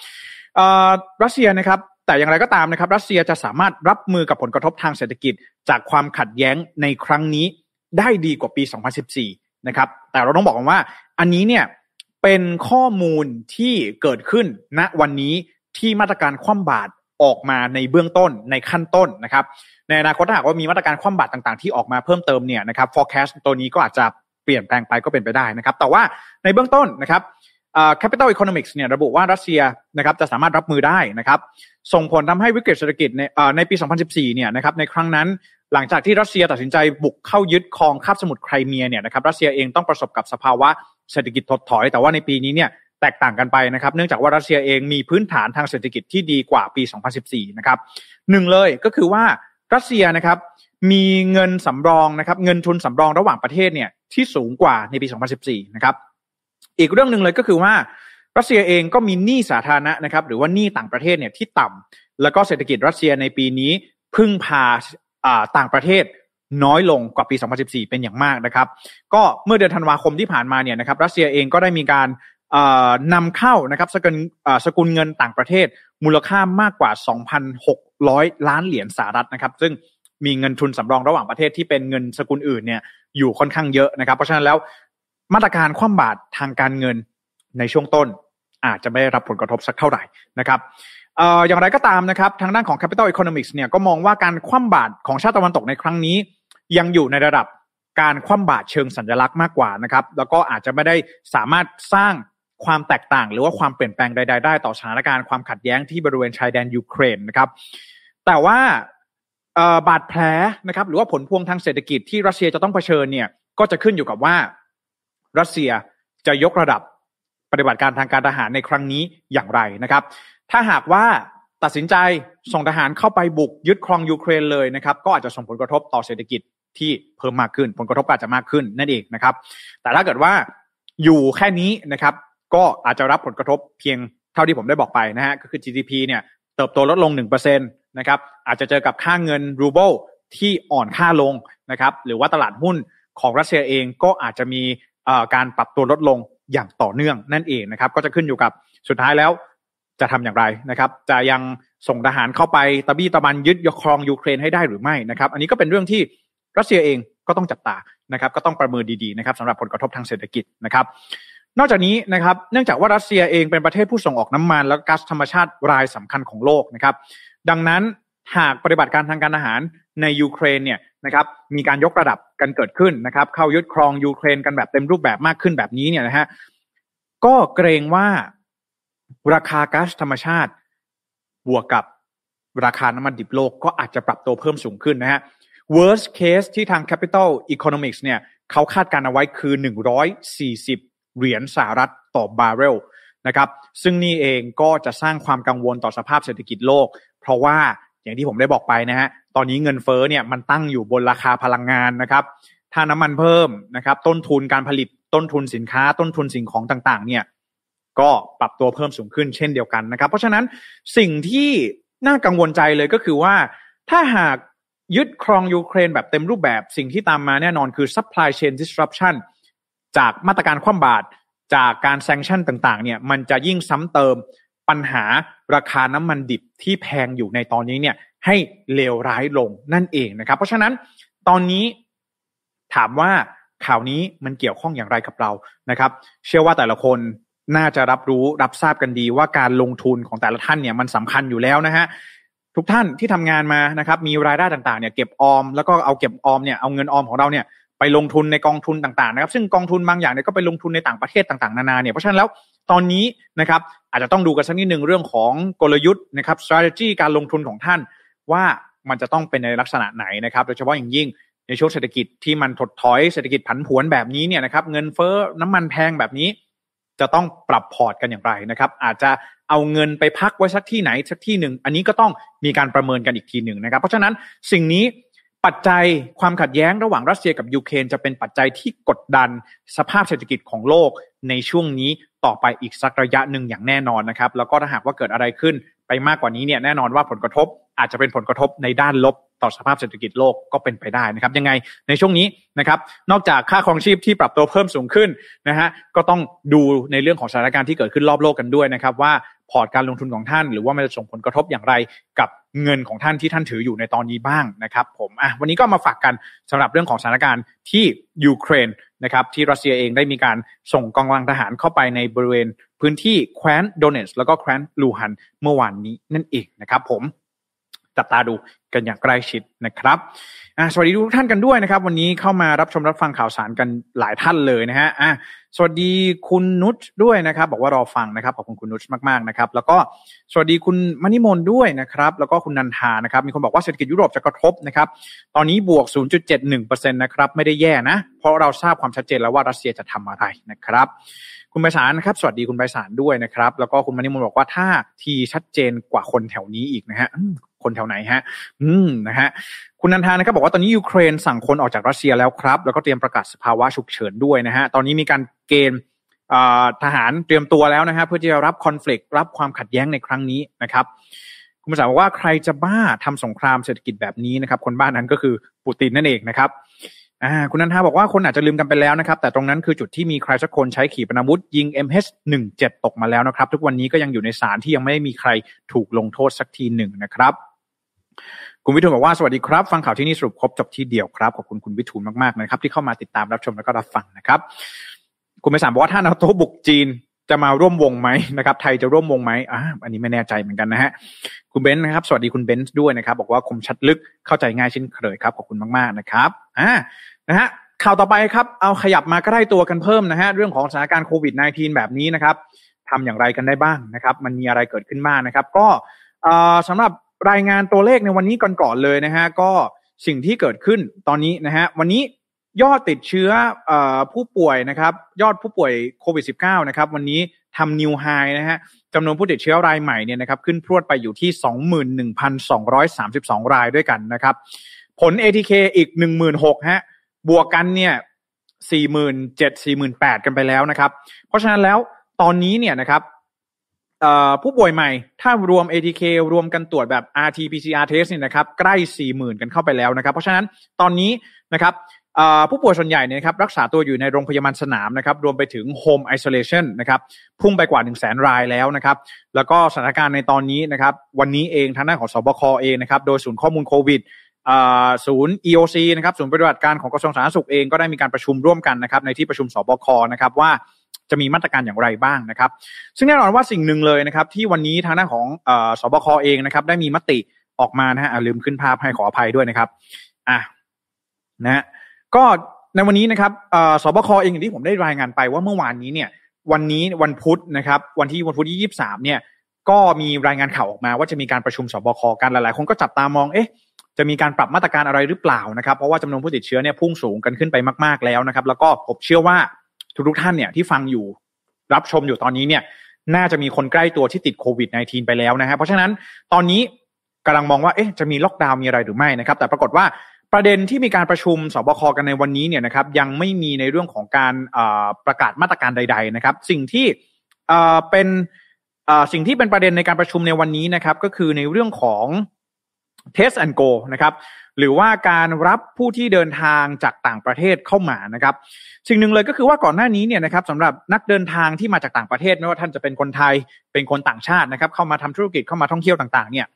รัสเซียนะครับ แต่อย่างไรก็ตามนะครับ รัสเซียจะสามารถรับมือกับผลกระทบทางเศรษฐกิจ จากความขัดแย้งในครั้งนี้ได้ดีกว่าปี 2014 นะครับ แต่เราต้องบอกกันว่า อันนี้เนี่ยเป็นข้อมูลที่เกิดขึ้นณวันนี้ที่มาตรการคว่ำบาตรออกมาในเบื้องต้นในขั้นต้นนะครับ ในอนาคตถ้าหากว่ามีมาตรการคว่ำบาตรต่างๆ ที่ออกมาเพิ่มเติมเนี่ยนะครับ forecast ตัวนี้ก็อาจจะเปลี่ยนแปลงไปก็เป็นไปได้นะครับ แต่ว่าในเบื้องต้นนะครับ capital economics เนี่ยระบุว่ารัสเซียนะครับจะสามารถรับมือได้นะครับ ส่งผลทำให้วิกฤตเศรษฐกิจในในปี 2014 เนี่ยนะครับในครั้งนั้นหลังจากที่รัสเซียตัดสินใจบุกเข้ายึดครองคาบสมุทรไครเมียเนี่ยนะครับรัสเซียเองต้องประสบกับสภาวะเศรษฐกิจถดถอย แต่ว่าในปีนี้เนี่ยแตกต่างกันไปนะครับ เนื่องจากว่ารัสเซียเองมีพื้นฐานทางเศรษฐกิจที่ดีกว่าปี 2014 นะครับหนึ่งเลยก็คือว่ารัสเซียนะครับมีเงินสำรองนะครับเงินทุนสำรองระหว่างประเทศเนี่ยที่สูงกว่าในปี 2014 นะครับ อีกเรื่องหนึ่งเลยก็คือว่ารัสเซียเองก็มีหนี้สาธารณะนะครับ หรือว่าหนี้ต่างประเทศเนี่ยที่ต่ำแล้วก็เศรษฐกิจรัสเซียในปีนี้พึ่งพาต่างประเทศน้อยลงกว่าปี 2014 เป็นอย่างมากนะครับ ก็เมื่อเดือนธันวาคมที่ผ่านมาเนี่ยนะครับรัสเซียเองก็ได้มีการนำเข้านะครับสกุลสกุลเงินต่างประเทศ มูลค่ามากกว่า 2,600 ล้านเหรียญสหรัฐนะครับ ซึ่งมีเงินทุนสำรองระหว่างประเทศที่เป็นเงินสกุลอื่นเนี่ยอยู่ค่อนข้างเยอะนะครับ เพราะฉะนั้นแล้ว มาตรการคว่ำบาตรทางการเงินในช่วงต้น อาจจะไม่ได้รับผลกระทบสักเท่าไหร่นะครับเอ่ออย่างไรก็ตามนะครับ ทางด้านของ Capital Economics เนี่ยก็มองว่าการคว่ำบาตรของชาติตะวันตกในครั้งนี้ ยังอยู่ในระดับการคว่ำบาตรเชิงสัญลักษณ์มากกว่านะครับ แล้วก็อาจจะไม่ได้สามารถสร้างความแตกต่างหรือว่าความเปลี่ยนแปลงใด ๆ ได้ต่อสถานการณ์ความขัดแย้งที่บริเวณชายแดนยูเครนนะครับ แต่ว่าบาดแผลนะครับ หรือว่าผลพวงทางเศรษฐกิจที่รัสเซียจะต้องเผชิญเนี่ย ก็จะขึ้นอยู่กับว่า รัสเซียจะยกระดับปฏิบัติการทางการทหารในครั้งนี้อย่างไรนะครับ ถ้าหากว่าตัดสินใจส่งทหารเข้าไปบุกยึดครองยูเครนเลยนะครับ ก็อาจจะส่งผลกระทบต่อเศรษฐกิจที่เพิ่มมากขึ้น ผลกระทบอาจจะมากขึ้นนั่นเองนะครับ แต่ถ้าเกิดว่าอยู่แค่นี้นะครับ ก็อาจจะรับผลกระทบเพียงเท่าที่ผมได้บอกไปนะฮะก็คือ GDP เนี่ยเติบโตลดลง 1%นะครับอาจจะเจอกับค่าเงินรูเบิลที่อ่อนค่าลงนะครับหรือว่าตลาดหุ้นของรัสเซียเองก็อาจจะมี การปรับตัวลดลงอย่างต่อเนื่องนั่นเองนะครับ ก็จะขึ้นอยู่กับสุดท้ายแล้วจะทำอย่างไรนะครับ จะยังส่งทหารเข้าไปตะบี้ตะบันยึดครองยูเครนให้ได้หรือไม่นะครับ อันนี้ก็เป็นเรื่องที่รัสเซียเองก็ต้องจับตานะครับ ก็ต้องประเมินดีๆนะครับสำหรับผลกระทบทางเศรษฐกิจนะครับ นอกจากนี้นะครับเนื่องจากว่ารัสเซียเองเป็นประเทศผู้ส่งออกน้ำมัน และก๊าซธรรมชาติรายสำคัญของโลกนะครับ ดังนั้น หากปฏิบัติการทางการทหารในยูเครนเนี่ยนะครับมีการยกระดับกันเกิดขึ้นนะครับ เข้ายึดครองยูเครนกันแบบเต็มรูปแบบมากขึ้นแบบนี้เนี่ยนะฮะก็เกรงว่าราคาก๊าซธรรมชาติ บวกกับราคาน้ำมันดิบโลกก็อาจจะปรับตัวเพิ่มสูงขึ้นนะฮะ worst case ที่ทาง Capital Economics เนี่ยเขาคาดการเอาไว้คือ 140 เหรียญสหรัฐต่อบาร์เรลนะครับ ซึ่งนี่เองก็จะสร้างความกังวลต่อสภาพเศรษฐกิจโลก เพราะว่า อย่างที่ผมได้บอกไปนะฮะตอนนี้เงินเฟ้อเนี่ยมันตั้งอยู่บนราคาพลังงานนะครับ ถ้าน้ำมันเพิ่มนะครับ ต้นทุนการผลิตต้นทุนสินค้า ต้นทุนสิ่งของต่างๆ เนี่ย ก็ปรับตัวเพิ่มสูงขึ้นเช่นเดียวกันนะครับ เพราะฉะนั้นสิ่งที่น่ากังวลใจเลยก็คือว่า ถ้าหากยึดครองยูเครนแบบเต็มรูปแบบสิ่งที่ตามมาแน่นอนคือ supply chain disruption จากมาตรการคว่ำบาตรจากการแซงชั่นต่างๆ เนี่ย มันจะยิ่งซ้ำเติม ปัญหาราคาน้ำมันดิบที่แพงอยู่ในตอนนี้เนี่ยให้เลวร้ายลงนั่นเองนะครับ เพราะฉะนั้นตอนนี้ถามว่าข่าวนี้มันเกี่ยวข้องอย่างไรกับเรานะครับ เชื่อว่าแต่ละคนน่าจะรับรู้รับทราบกันดีว่าการลงทุนของแต่ละท่านเนี่ยมันสำคัญอยู่แล้วนะฮะทุกท่านที่ทำงานมานะครับมีรายได้ต่างๆเนี่ยเก็บออมแล้วก็เอาเก็บออมเนี่ยเอาเงินออมของเราเนี่ยไปลงทุนในกองทุนต่างๆนะครับ ซึ่งกองทุนบางอย่างเนี่ยก็ไปลงทุนในต่างประเทศต่างๆนานาเนี่ยเพราะฉะนั้นแล้ว ตอนนี้นะครับอาจจะต้องดูกันสักนิดหนึ่งเรื่องของกลยุทธ์นะครับ strategy การลงทุนของท่าน ว่ามันจะต้องเป็นในลักษณะไหนนะครับ โดยเฉพาะอย่างยิ่งในช่วงเศรษฐกิจที่มันถดถอยเศรษฐกิจผันผวนแบบนี้เนี่ยนะครับ เงินเฟ้อน้ำมันแพงแบบนี้ จะต้องปรับพอร์ตกันอย่างไรนะครับ อาจจะเอาเงินไปพักไว้สักที่ไหนสักที่หนึ่ง อันนี้ก็ต้องมีการประเมินกันอีกทีหนึ่งนะครับ เพราะฉะนั้นสิ่งนี้ ปัจจัยความขัดแย้งระหว่างรัสเซียกับยูเครนจะเป็นปัจจัยที่กดดันสภาพเศรษฐกิจของโลกในช่วงนี้ต่อไปอีกสักระยะหนึ่งอย่างแน่นอนนะครับ แล้วก็ถ้าหากว่าเกิดอะไรขึ้นไปมากกว่านี้เนี่ยแน่นอนว่าผลกระทบอาจจะเป็นผลกระทบในด้านลบต่อสภาพเศรษฐกิจโลกก็เป็นไปได้นะครับ ยังไงในช่วงนี้นะครับ นอกจากค่าครองชีพที่ปรับตัวเพิ่มสูงขึ้นนะฮะก็ต้องดูในเรื่องของสถานการณ์ที่เกิดขึ้นรอบโลกกันด้วยนะครับ ว่าพอร์ตการลงทุนของท่าน หรือว่ามันจะส่งผลกระทบอย่างไรกับ เงินของท่านที่ท่านถืออยู่ในตอนนี้บ้างนะครับผมอะวันนี้ก็มาฝากกันสำหรับเรื่องของสถานการณ์ที่ยูเครนนะครับที่รัสเซียเองได้มีการส่งกองกำลังทหารเข้าไปในบริเวณพื้นที่แคว้นโดเนสแล้วก็แคว้นลูฮันเมื่อวานนี้นั่นเองนะครับผม จับตาดูกันอย่างใกล้ชิดนะครับสวัสดีทุกท่านกันด้วยนะครับ วันนี้เข้ามารับชมรับฟังข่าวสารกันหลายท่านเลยนะฮะอะสวัสดีคุณนุชด้วยนะครับ บอกว่ารอฟังนะครับขอบคุณคุณนุชมากๆนะครับ แล้วก็สวัสดีคุณมณิมนด้วยนะครับ แล้วก็คุณนันทานะครับ มีคนบอกว่าเศรษฐกิจยุโรปจะกระทบนะครับ ตอนนี้บวก 0.71%นะครับไม่ได้แย่นะ เพราะเราทราบความชัดเจนแล้วว่ารัสเซียจะทำอะไรนะครับ คุณไพศาลนะครับ สวัสดีคุณไพศาลด้วยนะครับ แล้วก็คุณมณิมนบอกว่าถ้าทีชัดเจนกว่าคนแถวนี้อีกนะฮะคนแถวไหนฮะ อืมนะฮะคุณนันทานะครับบอกว่าตอนนี้ยูเครนสั่งคนออกจากรัสเซียแล้วครับ แล้วก็เตรียมประกาศสภาวะฉุกเฉินด้วยนะฮะตอนนี้มีการเกณฑ์ทหารเตรียมตัวแล้วนะฮะเพื่อที่จะรับคอน FLICT รับความขัดแย้งในครั้งนี้นะครับคุณภาษาบอกว่าใครจะบ้าทำสงครามเศรษฐกิจแบบนี้นะครับ คนบ้านนั้นก็คือปูตินนั่นเองนะครับคุณนันทาบอกว่าคนอาจจะลืมกันไปแล้วนะครับ แต่ตรงนั้นคือจุดที่มีใครสักคนใช้ขีปนาวุธยิง MH17 ตกมาแล้วนะครับ ทุกวันนี้ก็ยังอยู่ในสารที่ยังไม่ได้มีใครถูกลงโทษสักทีหนึ่งนะครับ คุณวิทูลบอกว่าสวัสดีครับ ฟังข่าวที่นี่สรุปครบจบที่เดียวครับ ขอบคุณคุณวิทูลมากๆนะครับ ที่เข้ามาติดตามรับชมแล้วก็รับฟังนะครับ คุณไปสามบอกว่าถ้านาโตบุกจีนจะมาร่วมวงไหมนะครับ ไทยจะร่วมวงไหมอ่าอันนี้ไม่แน่ใจเหมือนกันนะฮะคุณเบนซ์นะครับ สวัสดีคุณเบนซ์ด้วยนะครับ บอกว่าคมชัดลึกเข้าใจง่ายเช่นเคยครับขอบคุณมากๆนะครับอ่านะฮะข่าวต่อไปครับเอาขยับมาใกล้ตัวกันเพิ่มนะฮะเรื่องของสถานการณ์โควิด -19 แบบนี้นะครับทำอย่างไรกันได้บ้างนะครับ มันมีอะไรเกิดขึ้นบ้างนะครับ ก็สำหรับ รายงานตัวเลขในวันนี้ก่อนๆเลยนะฮะก็สิ่งที่เกิดขึ้นตอนนี้นะฮะวันนี้ยอดติดเชื้ออผู้ป่วยนะครับ ยอดผู้ป่วยโควิด -19 นะครับ วันนี้ทำนิวไฮนะฮะจำนวนผู้ติดเชื้อรายใหม่เนี่ยนะครับขึ้นพรวดไปอยู่ที่ 21,232 รายด้วยกันนะครับ ผล ATK อีก 16,000ฮะบวกกันเนี่ย47,000 48,000 กันไปแล้วนะครับ เพราะฉะนั้นแล้วตอนนี้เนี่ยนะครับ ผู้ป่วยใหม่ ถ้ารวม ATK รวมกันตรวจแบบ RT-PCR test เนี่ยนะครับใกล้ 40,000 กันเข้าไปแล้วนะครับ เพราะฉะนั้นตอนนี้นะครับผู้ป่วยส่วนใหญ่เนี่ยครับรักษาตัวอยู่ในโรงพยาบาลสนามนะครับรวมไปถึง Home Isolation นะครับพุ่งไปกว่า 1 0 0 0 0แสนรายแล้วนะครับแล้วก็สถานการณ์ในตอนนี้นะครับวันนี้เองทางด้านของสบคเองนะครับโดยศูนย์ข้อมูลโควิดศูนย์ EOC นะครับศูนย์ปฏิบัติการของกระทรวงสาธารณสุขเองก็ได้มีการประชุมร่วมกันนะครับในที่ประชุมสบคนะครับว่า จะมีมาตรการอย่างไรบ้างนะครับ ซึ่งแน่นอนว่าสิ่งหนึ่งเลยนะครับที่วันนี้ทางด้านของสบคเองนะครับ ได้มีมติออกมานะฮะลืมขึ้นภาพให้ขออภัยด้วยนะครับอะนะฮะก็ในวันนี้นะครับสบคเองอย่างที่ผมได้รายงานไปว่าเมื่อวานนี้เนี่ย วันนี้วันพุธนะครับ วันที่วันพุธที่ยี่สามเนี่ยก็มีรายงานข่าวออกมาว่าจะมีการประชุมสบคกันหลายๆ คนก็จับตามองเอ๊ะจะมีการปรับมาตรการอะไรหรือเปล่านะครับ เพราะว่าจำนวนผู้ติดเชื้อเนี่ยพุ่งสูงกันขึ้นไปมาก ๆแล้วนะครับ แล้วก็ผมเชื่อว่า ทุกท่านเนี่ยที่ฟังอยู่รับชมอยู่ตอนนี้เนี่ย น่าจะมีคนใกล้ตัวที่ติดโควิด -19 ไปแล้วนะฮะเพราะฉะนั้นตอนนี้กำลังมองว่าเอ๊ะจะมีล็อกดาวน์มีอะไรหรือไม่นะครับ แต่ปรากฏว่าประเด็นที่มีการประชุมสบคกันในวันนี้เนี่ยนะครับยังไม่มีในเรื่องของการประกาศมาตรการใด ๆนะครับ สิ่งที่เป็นสิ่งที่เป็นประเด็นในการประชุมในวันนี้นะครับ ก็คือในเรื่องของ test and go นะครับ หรือว่าการรับผู้ที่เดินทางจากต่างประเทศเข้ามานะครับ สิ่งหนึ่งเลยก็คือว่าก่อนหน้านี้เนี่ยนะครับสำหรับนักเดินทางที่มาจากต่างประเทศไม่ว่าท่านจะเป็นคนไทยเป็นคนต่างชาตินะครับ เข้ามาทำธุรกิจเข้ามาท่องเที่ยวต่างๆ เนี่ย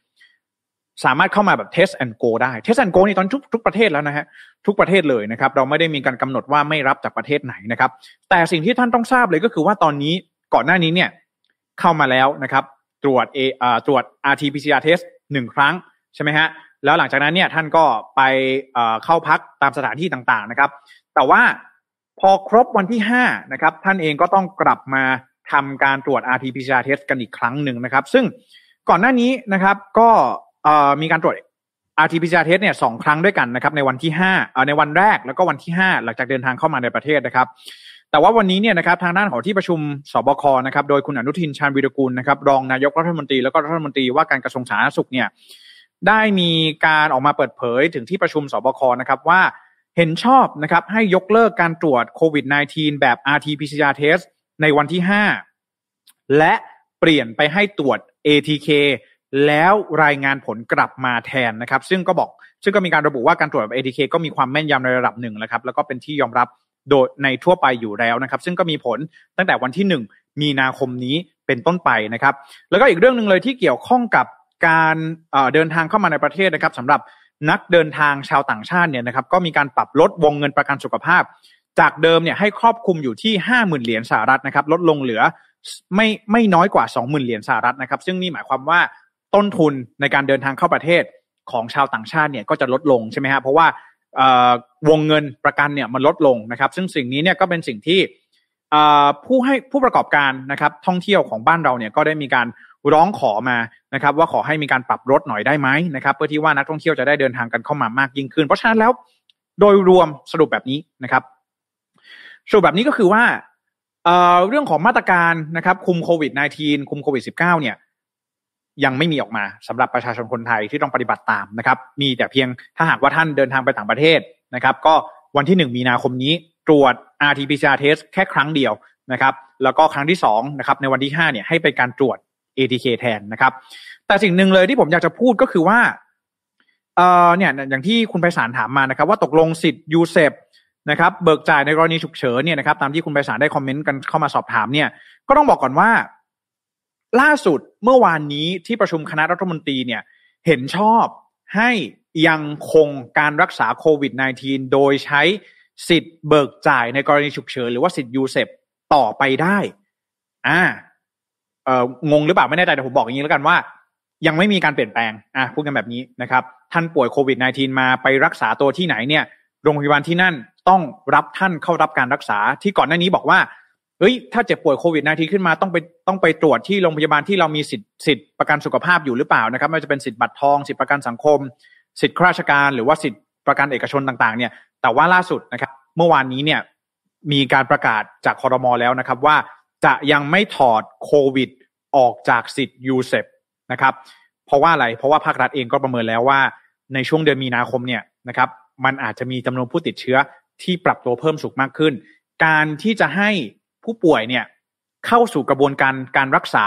สามารถเข้ามาแบบ test and go ได้ test and go นี่ตอนทุกทุกประเทศแล้วนะฮะทุกประเทศเลยนะครับ เราไม่ได้มีการกำหนดว่าไม่รับจากประเทศไหนนะครับ แต่สิ่งที่ท่านต้องทราบเลยก็คือว่าตอนนี้ก่อนหน้านี้เนี่ยเข้ามาแล้วนะครับ ตรวจเอตรวจ rt-pcr test หนึ่งครั้ง ใช่ไหมฮะแล้วหลังจากนั้นเนี่ยท่านก็ไปเข้าพักตามสถานที่ต่างๆนะครับ แต่ว่าพอครบวันที่ห้านะครับท่านเองก็ต้องกลับมาทำการตรวจ rt-pcr test กันอีกครั้งหนึ่งนะครับ ซึ่งก่อนหน้านี้นะครับก็มีการตรวจ rt-pcr test เนี่ยสองครั้งด้วยกันนะครับ ในวันที่ห้าในวันแรกแล้วก็วันที่ห้าหลังจากเดินทางเข้ามาในประเทศนะครับ แต่ว่าวันนี้เนี่ยนะครับทางด้านของที่ประชุมสบคนะครับ โดยคุณอนุทินชาญวิรุกุลนะครับรองนายกรัฐมนตรีแล้วก็รัฐมนตรีว่าการกระทรวงสาธารณสุขเนี่ย ได้มีการออกมาเปิดเผยถึงที่ประชุมสบคนะครับว่าเห็นชอบนะครับให้ยกเลิกการตรวจโควิด -19 แบบ rt-pcr test ในวันที่ 5 และเปลี่ยนไปให้ตรวจ ATK แล้วรายงานผลกลับมาแทนนะครับ ซึ่งก็บอกซึ่งก็มีการระบุว่าการตรวจแบบ ATK ก็มีความแม่นยำในระดับหนึ่งแล้วครับแล้วก็เป็นที่ยอมรับโดยในทั่วไปอยู่แล้วนะครับ ซึ่งก็มีผลตั้งแต่วันที่ 1 มีนาคมนี้เป็นต้นไปนะครับ แล้วก็อีกเรื่องหนึ่งเลยที่เกี่ยวข้องกับ การเดินทางเข้ามาในประเทศนะครับสำหรับนักเดินทางชาวต่างชาติเนี่ยนะครับก็มีการปรับลดวงเงินประกันสุขภาพ จากเดิมเนี่ยให้ครอบคลุมอยู่ที่ห้าหมื่นเหรียญสหรัฐนะครับลดลงเหลือไม่ไม่น้อยกว่าสองหมื่นเหรียญสหรัฐนะครับ ซึ่งนี่หมายความว่าต้นทุนในการเดินทางเข้าประเทศของชาวต่างชาติเนี่ยก็จะลดลงใช่ไหมฮะเพราะว่าวงเงินประกันเนี่ยมันลดลงนะครับ ซึ่งสิ่งนี้เนี่ยก็เป็นสิ่งที่ผู้ให้ผู้ประกอบการนะครับท่องเที่ยวของบ้านเราเนี่ยก็ได้มีการ ร้องขอมานะครับว่าขอให้มีการปรับลดหน่อยได้ไหมนะครับเพื่อที่ว่านักท่องเที่ยวจะได้เดินทางกันเข้ามามากยิ่งขึ้น เพราะฉะนั้นแล้วโดยรวมสรุปแบบนี้นะครับ สรุปแบบนี้ก็คือว่าเเรื่องของมาตรการนะครับ คุมโควิด -19 คุมโควิด -19 เนี่ยยังไม่มีออกมาสำหรับประชาชนคนไทยที่ต้องปฏิบัติตามนะครับ มีแต่เพียงถ้าหากว่าท่านเดินทางไปต่างประเทศนะครับ ก็วันที่หนึ่งมีนาคมนี้ตรวจ rt-pcr test แค่ครั้งเดียวนะครับ แล้วก็ครั้งที่สองนะครับในวันที่ห้าเนี่ยให้เป็นการตรวจ ATK แทนนะครับ แต่สิ่งหนึ่งเลยที่ผมอยากจะพูดก็คือว่าเออเนี่ยอย่างที่คุณไพศาลถามมานะครับ ว่าตกลงสิทธิ์ยูเซฟนะครับเบิกจ่ายในกรณีฉุกเฉินเนี่ยนะครับตามที่คุณไพศาลได้คอมเมนต์กันเข้ามาสอบถามเนี่ยก็ต้องบอกก่อนว่า ล่าสุดเมื่อวานนี้ที่ประชุมคณะรัฐมนตรีเนี่ยเห็นชอบให้ยังคงการรักษาโควิด -19 โดยใช้สิทธิ์เบิกจ่ายในกรณีฉุกเฉินหรือว่าสิทธิ์ยูเซปต่อไปได้ อ่า งงหรือเปล่าไม่แน่ใจแต่ผมบอกอย่างนี้แล้วกันว่า ยังไม่มีการเปลี่ยนแปลงอะพูดกันแบบนี้นะครับ ท่านป่วยโควิด -19 มาไปรักษาตัวที่ไหนเนี่ย โรงพยาบาลที่นั่นต้องรับท่านเข้ารับการรักษาที่ก่อนหน้านี้บอกว่าเฮ้ยถ้าเจ็บป่วยโควิด -19 ขึ้นมาต้องไปต้องไปตรวจที่โรงพยาบาลที่เรามีสิทธิ์สิทธิ์ประกันสุขภาพอยู่หรือเปล่านะครับไม่ว่าจะเป็นสิทธิ์บัตรทองสิทธิ์ประกันสังคม สิทธิ์ข้าราชการ หรือว่าสิทธิ์ประกันเอกชนต่างๆ เนี่ย แต่ว่าล่าสุดนะครับ เมื่อวานนี้เนี่ยมีการประกาศจากคอรมอแล้วนะครับ ว่าจะยังไม่ถอดโควิด ออกจากสิทธิ์ยูเซปนะครับ เพราะว่าอะไร เพราะว่าภาครัฐเองก็ประเมินแล้วว่าในช่วงเดือนมีนาคมเนี่ยนะครับ มันอาจจะมีจำนวนผู้ติดเชื้อที่ปรับตัวเพิ่มสูงมากขึ้น การที่จะให้ผู้ป่วยเนี่ยเข้าสู่กระบวนการการรักษา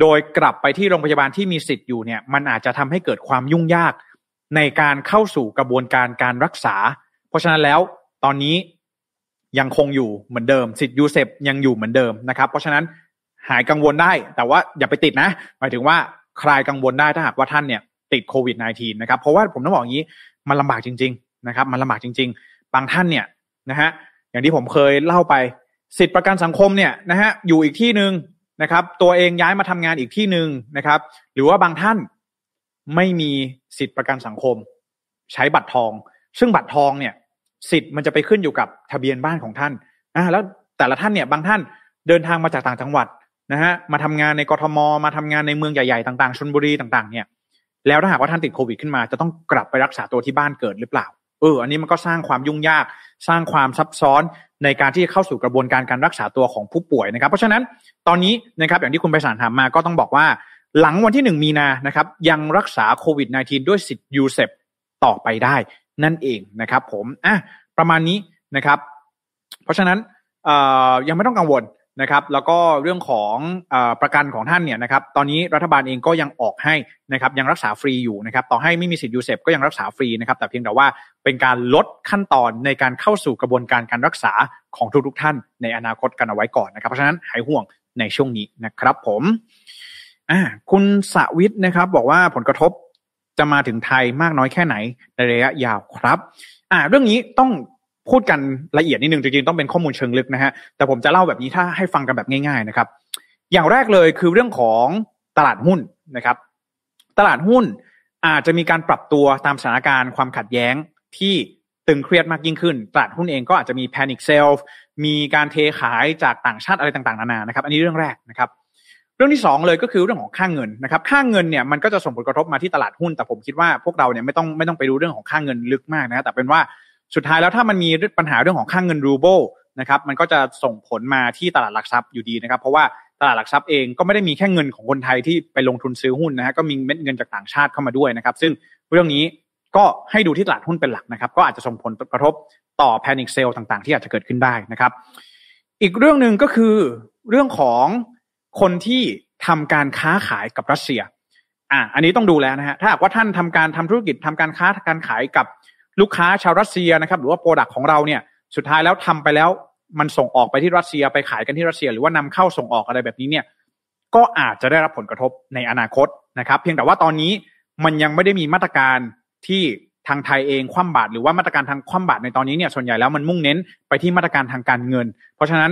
โดยกลับไปที่โรงพยาบาลที่มีสิทธิ์อยู่เนี่ย มันอาจจะทำให้เกิดความยุ่งยากในการเข้าสู่กระบวนการการรักษา เพราะฉะนั้นแล้วตอนนี้ยังคงอยู่เหมือนเดิมสิทธิ์ยูเซปยังอยู่เหมือนเดิมนะครับ เพราะฉะนั้น หายกังวลได้ แต่ว่าอย่าไปติดนะหมายถึงว่าคลายกังวลได้ถ้าหากว่าท่านเนี่ยติดโควิด -19 นะครับเพราะว่าผมต้องบอกอย่างนี้มันลำบากจริง ๆนะครับ มันลำบากจริง ๆ บางท่านเนี่ยนะฮะอย่างที่ผมเคยเล่าไปสิทธิประกันสังคมเนี่ยนะฮะอยู่อีกที่หนึ่งนะครับ ตัวเองย้ายมาทำงานอีกที่หนึ่งนะครับ หรือว่าบางท่านไม่มีสิทธิประกันสังคม ใช้บัตรทอง ซึ่งบัตรทองเนี่ยสิทธิ์มันจะไปขึ้นอยู่กับทะเบียนบ้านของท่านอ่าแล้วแต่ละท่านเนี่ยบางท่านเดินทางมาจากต่างจังหวัด นะฮะมาทำงานในกรทม มาทำงานในเมืองใหญ่ๆต่างๆชนบุรีต่างๆ เนี่ยแล้วถ้าหากว่าท่านติดโควิดขึ้นมา จะต้องกลับไปรักษาตัวที่บ้านเกิดหรือเปล่าเอออันนี้มันก็สร้างความยุ่งยาก สร้างความซับซ้อนในการที่จะเข้าสู่กระบวนการการรักษาตัวของผู้ป่วยนะครับ เพราะฉะนั้นตอนนี้นะครับอย่างที่คุณไปสารถามมาก็ต้องบอกว่า หลังวันที่หนึ่งมีนานะครับยังรักษาโควิด -19 ด้วยสิทธิ์ยูเซปต่อไปได้นั่นเองนะครับ ผมอะประมาณนี้นะครับ เพราะฉะนั้นยังไม่ต้องกังวล นะครับ แล้วก็เรื่องของอประกันของท่านเนี่ยนะครับ ตอนนี้รัฐบาลเองก็ยังออกให้นะครับ ยังรักษาฟรีอยู่นะครับ ต่อให้ไม่มีสิทธิ์ UCEP ก็ยังรักษาฟรีนะครับ แต่เพียงแต่ว่าเป็นการลดขั้นตอนในการเข้าสู่กระบวนการการรักษาของทุกๆท่านในอนาคตกันเอาไว้ก่อนนะครับ เพราะฉะนั้นหายห่วงในช่วงนี้นะครับผมคุณสุวิทย์นะครับ บอกว่าผลกระทบจะมาถึงไทยมากน้อยแค่ไหนในระยะยาวครับ อ่า เรื่องนี้ต้อง พูดกันละเอียดนิดนึงจริงๆต้องเป็นข้อมูลเชิงลึกนะฮะแต่ผมจะเล่าแบบนี้ถ้าให้ฟังกันแบบง่าย ๆนะครับ อย่างแรกเลยคือเรื่องของตลาดหุ้นนะครับ ตลาดหุ้นอาจจะมีการปรับตัวตามสถานการณ์ความขัดแย้งที่ตึงเครียดมากยิ่งขึ้น ตลาดหุ้นเองก็อาจจะมีแพนิคเซลมีการเทขายจากต่างชาติอะไรต่างๆนานานะครับ อันนี้เรื่องแรกนะครับ เรื่องที่สองเลยก็คือเรื่องของค่างเงินนะครับ ค่างเงินเนี่ยมันก็จะส่งผลกระทบมาที่ตลาดหุ้น แต่ผมคิดว่าพวกเราเนี่ยไม่ต้องไม่ต้องไปดูเรื่องของค่างเงินลึกมากนะแต่เป็นว่า สุดท้ายแล้วถ้ามันมีปัญหาเรื่องของค่างเงินรูเบิลนะครับมันก็จะส่งผลมาที่ตลาดหลักทรัพย์อยู่ดีนะครับ เพราะว่าตลาดหลักทรัพย์เองก็ไม่ได้มีแค่เงินของคนไทยที่ไปลงทุนซื้อหุ้นนะฮะก็มีเม็ดเงินจากต่างชาติเข้ามาด้วยนะครับ ซึ่งเรื่องนี้ก็ให้ดูที่ตลาดหุ้นเป็นหลักนะครับ ก็อาจจะส่งผลกระทบต่อแพนิคเซลต่างๆ ที่อาจจะเกิดขึ้นได้นะครับ อีกเรื่องหนึ่งก็คือเรื่องของคนที่ทำการค้าขายกับรัสเซีย อะอันนี้ต้องดูแล้วนะฮะถ้าหากว่าท่านทำการทำธุรกิจทำการค้าการขายกับ ลูกค้าชาวรัสเซียนะครับ หรือว่าโปรดักต์ของเราเนี่ยสุดท้ายแล้วทำไปแล้วมันส่งออกไปที่รัสเซียไปขายกันที่รัสเซีย หรือว่านำเข้าส่งออกอะไรแบบนี้เนี่ยก็อาจจะได้รับผลกระทบในอนาคตนะครับ เพียงแต่ว่าตอนนี้มันยังไม่ได้มีมาตรการที่ทางไทยเองคว่ำบาตรหรือว่ามาตรการทางคว่ำบาตรในตอนนี้เนี่ยส่วนใหญ่แล้วมันมุ่งเน้นไปที่มาตรการทางการเงิน เพราะฉะนั้น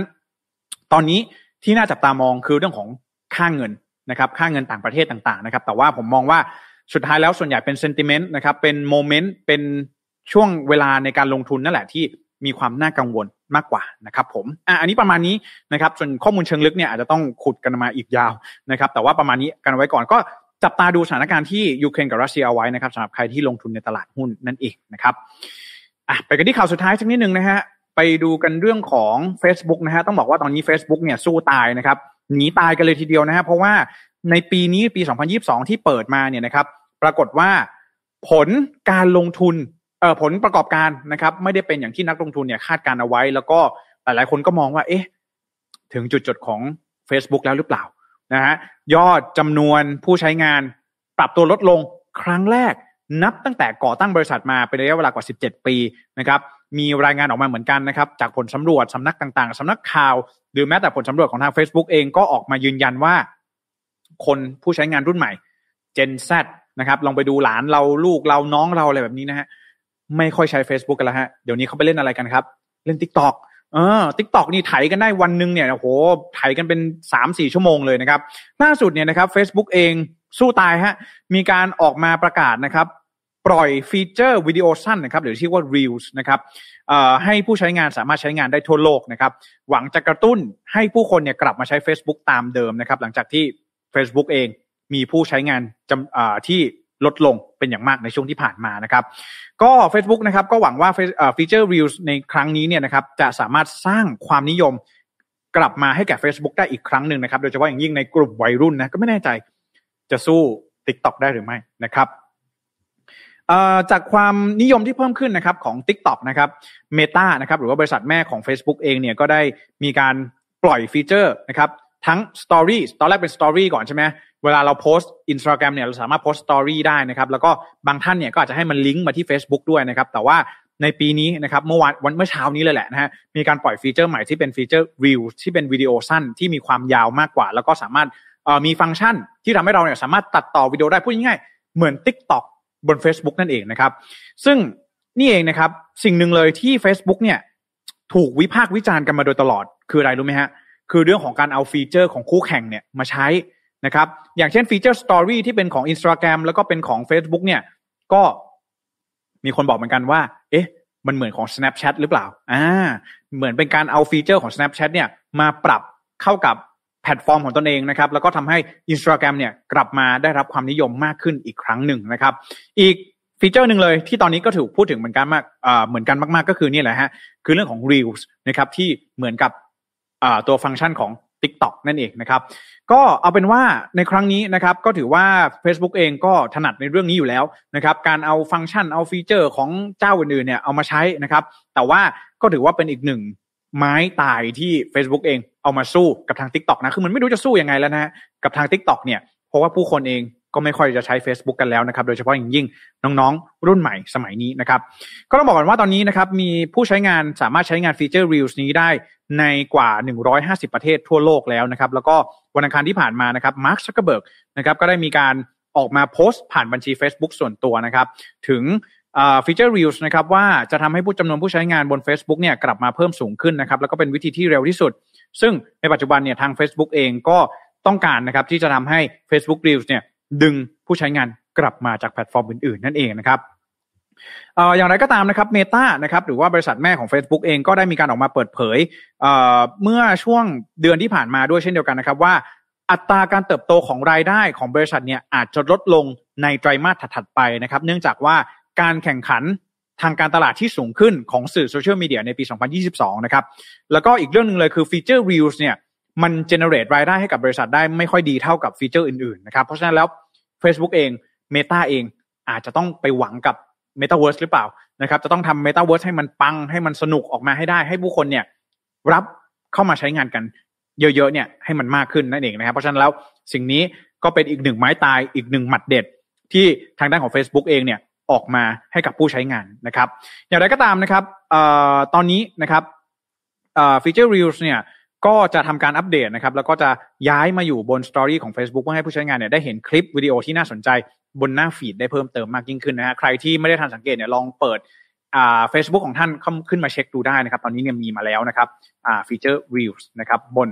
ตอนนี้ที่น่าจับตามองคือเรื่องของค่างเงินนะครับค่าเงินต่างประเทศต่างๆนะครับ แต่ว่าผมมองว่าสุดท้ายแล้วส่วนใหญ่เป็น sentiment นะครับเป็น moment เป็น ช่วงเวลาในการลงทุนนั่นแหละที่มีความน่ากังวลมากกว่านะครับผมอะอันนี้ประมาณนี้นะครับส่วนข้อมูลเชิงลึกเนี่ยอาจจะต้องขุดกันมาอีกยาวนะครับ แต่ว่าประมาณนี้กันไว้ก่อนก็จับตาดูสถานการณ์ที่ยูเครนกับรัสเซียเอาไว้นะครับสำหรับใครที่ลงทุนในตลาดหุ้นนั่นเองนะครับอะไปกันที่ข่าวสุดท้ายสักนิดนึงนะฮะไปดูกันเรื่องของ Facebook นะฮะต้องบอกว่าตอนนี้ Facebook เนี่ยสู้ตายนะครับหนีตายกันเลยทีเดียวนะฮะเพราะว่าในปีนี้ปี 2022 ที่เปิดมาเนี่ยนะครับ ปรากฏว่าผลการลงทุน ผลประกอบการนะครับไม่ได้เป็นอย่างที่นักลงทุนเนี่ยคาดการเอาไว้ แล้วก็หลายๆคนก็มองว่า เอ๊ะ ถึงจุดจดของ Facebook แล้วหรือเปล่านะฮะยอดจำนวนผู้ใช้งานปรับตัวลดลงครั้งแรกนับตั้งแต่ก่อตั้งบริษัทมาเป็นระยะเวลากว่า 17 ปีนะครับมีรายงานออกมาเหมือนกันนะครับ จากผลสำรวจสำนักต่างๆสำนักข่าว หรือแม้แต่ผลสำรวจของทาง Facebook เองก็ออกมายืนยันว่า คนผู้ใช้งานรุ่นใหม่ Gen Z นะครับลองไปดูหลานเราลูกเราน้องเราอะไรแบบนี้นะฮะ ไม่ค่อยใช้ Facebook กันแล้วฮะ เดี๋ยวนี้เขาไปเล่นอะไรกันครับ เล่น Tik t o อกเออ TikTok นี่ไถกันได้วันหนึ่งเนี่ยโอ้โหไถกันเป็นสามสี่ชั่วโมงเลยนะครับ ล่าสุดเนี่ยนะครับ Facebook เองสู้ตายฮะ มีการออกมาประกาศนะครับ ปล่อยฟีเจอร์วิดีโอสั้นนะครับหรือที่ว่า Reels นะครับให้ผู้ใช้งานสามารถใช้งานได้ทั่วโลกนะครับ หวังจะกระตุ้นให้ผู้คนเนี่ยกลับมาใช้ Facebook ตามเดิมนะครับ หลังจากที่ Facebook เองมีผู้ใช้งานจำที่ ลดลงเป็นอย่างมากในช่วงที่ผ่านมานะครับ ก็ Facebook นะครับก็หวังว่าฟีเจอร์ Reels ในครั้งนี้เนี่ยนะครับจะสามารถสร้างความนิยมกลับมาให้แก่ Facebook ได้อีกครั้งหนึ่งนะครับ โดยเฉพาะอย่างยิ่งในกลุ่มวัยรุ่นนะก็ไม่แน่ใจจะสู้ TikTok ได้หรือไม่นะครับจากความนิยมที่เพิ่มขึ้นนะครับของ TikTok นะครับ Meta นะครับหรือว่าบริษัทแม่ของ Facebook เองเนี่ยก็ได้มีการปล่อยฟีเจอร์นะครับทั้ง Story ตอนแรกเป็น Story ก่อนใช่ไหม เวลาเราโพสต์อินสตาแกรมเนี่ยเราสามารถโพสต์ Story ได้นะครับ แล้วก็บางท่านเนี่ยก็อาจจะให้มันลิงก์มาที่ Facebook ด้วยนะครับ แต่ว่าในปีนี้นะครับเมื่อวันวันเมื่อเช้านี้เลยแหละนะฮะมีการปล่อยฟีเจอร์ใหม่ที่เป็นฟีเจอร์ r e e l ที่เป็นวิดีโอสั้นที่มีความยาวมากกว่า แล้วก็สามารถมีฟังก์ชันที่ทำให้เราเนี่ยสามารถตัดต่อวิดีโอได้พูดง่ายๆเหมือน TikTok บน Facebook นั่นเองนะครับ ซึ่งนี่เองนะครับสิ่งหนึ่งเลยที่ Facebook เนี่ยถูกวิพากษ์วิจารณ์กันมาโดยตลอด คืออะไรรู้ไหมฮะคือเรื่องของการเอาฟีเจอร์ของคู่แข่งเนี่ยมาใช้ นะครับ อย่างเช่นฟีเจอร์ Story ที่เป็นของ Instagram แล้วก็เป็นของ Facebook เนี่ย ก็มีคนบอกเหมือนกันว่า เอ๊ะ มันเหมือนของ Snapchat หรือเปล่า อ่า เหมือนเป็นการเอาฟีเจอร์ของ Snapchat เนี่ยมาปรับเข้ากับแพลตฟอร์มของตนเองนะครับ แล้วก็ทำให้ Instagram เนี่ยกลับมาได้รับความนิยมมากขึ้นอีกครั้งหนึ่งนะครับ อีกฟีเจอร์หนึ่งเลยที่ตอนนี้ก็ถูกพูดถึงเหมือนกันมากอ่าเหมือนกันมาก ๆ ก็คือนี่แหละฮะ คือเรื่องของ Reels นะครับที่เหมือนกับตัวฟังก์ชันของ TikTok นั่นเองนะครับ ก็เอาเป็นว่าในครั้งนี้นะครับก็ถือว่า Facebook เองก็ถนัดในเรื่องนี้อยู่แล้วนะครับการเอาฟังก์ชันเอาฟีเจอร์ของเจ้าอื่นๆเนี่ยเอามาใช้นะครับ แต่ว่าก็ถือว่าเป็นอีกหนึ่งไม้ตายที่ Facebook เองเอามาสู้กับทาง TikTok นะคือมันไม่รู้จะสู้ยังไงแล้วนะกับทาง TikTok เนี่ยเพราะว่าผู้คนเอง ก็ไม่ค่อยจะใช้ Facebook กันแล้วนะครับโดยเฉพาะอย่างยิ่งน้องๆ รุ่นใหม่สมัยนี้นะครับก็ต้องบอกกันว่าตอนนี้นะครับมีผู้ใช้งานสามารถใช้งานฟีเจอร์ Reels นี้ได้ในกว่า 150 ประเทศทั่วโลกแล้วนะครับแล้วก็วันอังคารที่ผ่านมานะครับมาร์คซักเกอร์เบิร์กนะครับก็ได้มีการออกมาโพสต์ผ่านบัญชี Facebook ส่วนตัวนะครับถึงฟีเจอร์ Reels นะครับว่าจะทำให้ผู้จำนวนผู้ใช้งานบน Facebook เนี่ยกลับมาเพิ่มสูงขึ้นนะครับแล้วก็เป็นวิธีที่เร็วที่สุด ซึ่งในปัจจุบันเนี่ยทาง Facebook เองก็ต้องการนะครับที่จะทำให้ Facebook Reels เนี่ย ดึงผู้ใช้งานกลับมาจากแพลตฟอร์มอื่นๆ นั่นเองนะครับอย่างไรก็ตามนะครับเมตานะครับหรือว่าบริษัทแม่ของ Facebook เองก็ได้มีการออกมาเปิดเผยเมื่อช่วงเดือนที่ผ่านมาด้วยเช่นเดียวกันนะครับ ว่าอัตราการเติบโตของรายได้ของบริษัทเนี่ยอาจจะลดลงในไตรมาสถัดๆไปนะครับ เนื่องจากว่าการแข่งขันทางการตลาดที่สูงขึ้นของสื่อโซเชียลมีเดียในปี 2022 นะครับ แล้วก็อีกเรื่องหนึ่งเลยคือฟีเจอร์ Reels เนี่ยมันเจเนเรตรายได้ให้กับบริษัทได้ไม่ค่อยดีเท่ากับฟีเจอร์อื่นๆนะครับ เพราะฉะนั้นแล้ว Facebook เอง Meta เอง อาจจะต้องไปหวังกับ Metaverse หรือเปล่านะครับ จะต้องทำ Metaverse ให้มันปังให้มันสนุกออกมาให้ได้ ให้ผู้คนเนี่ยรับเข้ามาใช้งานกันเยอะๆเนี่ยให้มันมากขึ้นนั่นเองนะครับ เพราะฉะนั้นแล้วสิ่งนี้ก็เป็นอีกหนึ่งไม้ตายอีกหนึ่งหมัดเด็ด ที่ทางด้านของ Facebook เองเนี่ยออกมาให้กับผู้ใช้งานนะครับ อย่างไรก็ตามนะครับอตอนนี้นะครับฟีเจอร์ Reels เนี่ย ก็จะทำการอัปเดตนะครับ แล้วก็จะย้ายมาอยู่บน Story ของ Facebook เพื่อให้ผู้ใช้งานเนี่ยได้เห็นคลิปวิดีโอที่น่าสนใจบนหน้า feed ได้เพิ่มเติมมากยิ่งขึ้นนะฮะใครที่ไม่ได้ทันสังเกตเนี่ยลองเปิดอ่าเฟซบุ๊กของท่านขึ้นมาเช็คดูได้นะครับ ตอนนี้เนี่ยมีมาแล้วนะครับอ่าฟีเจอร์ Reels นะครับบน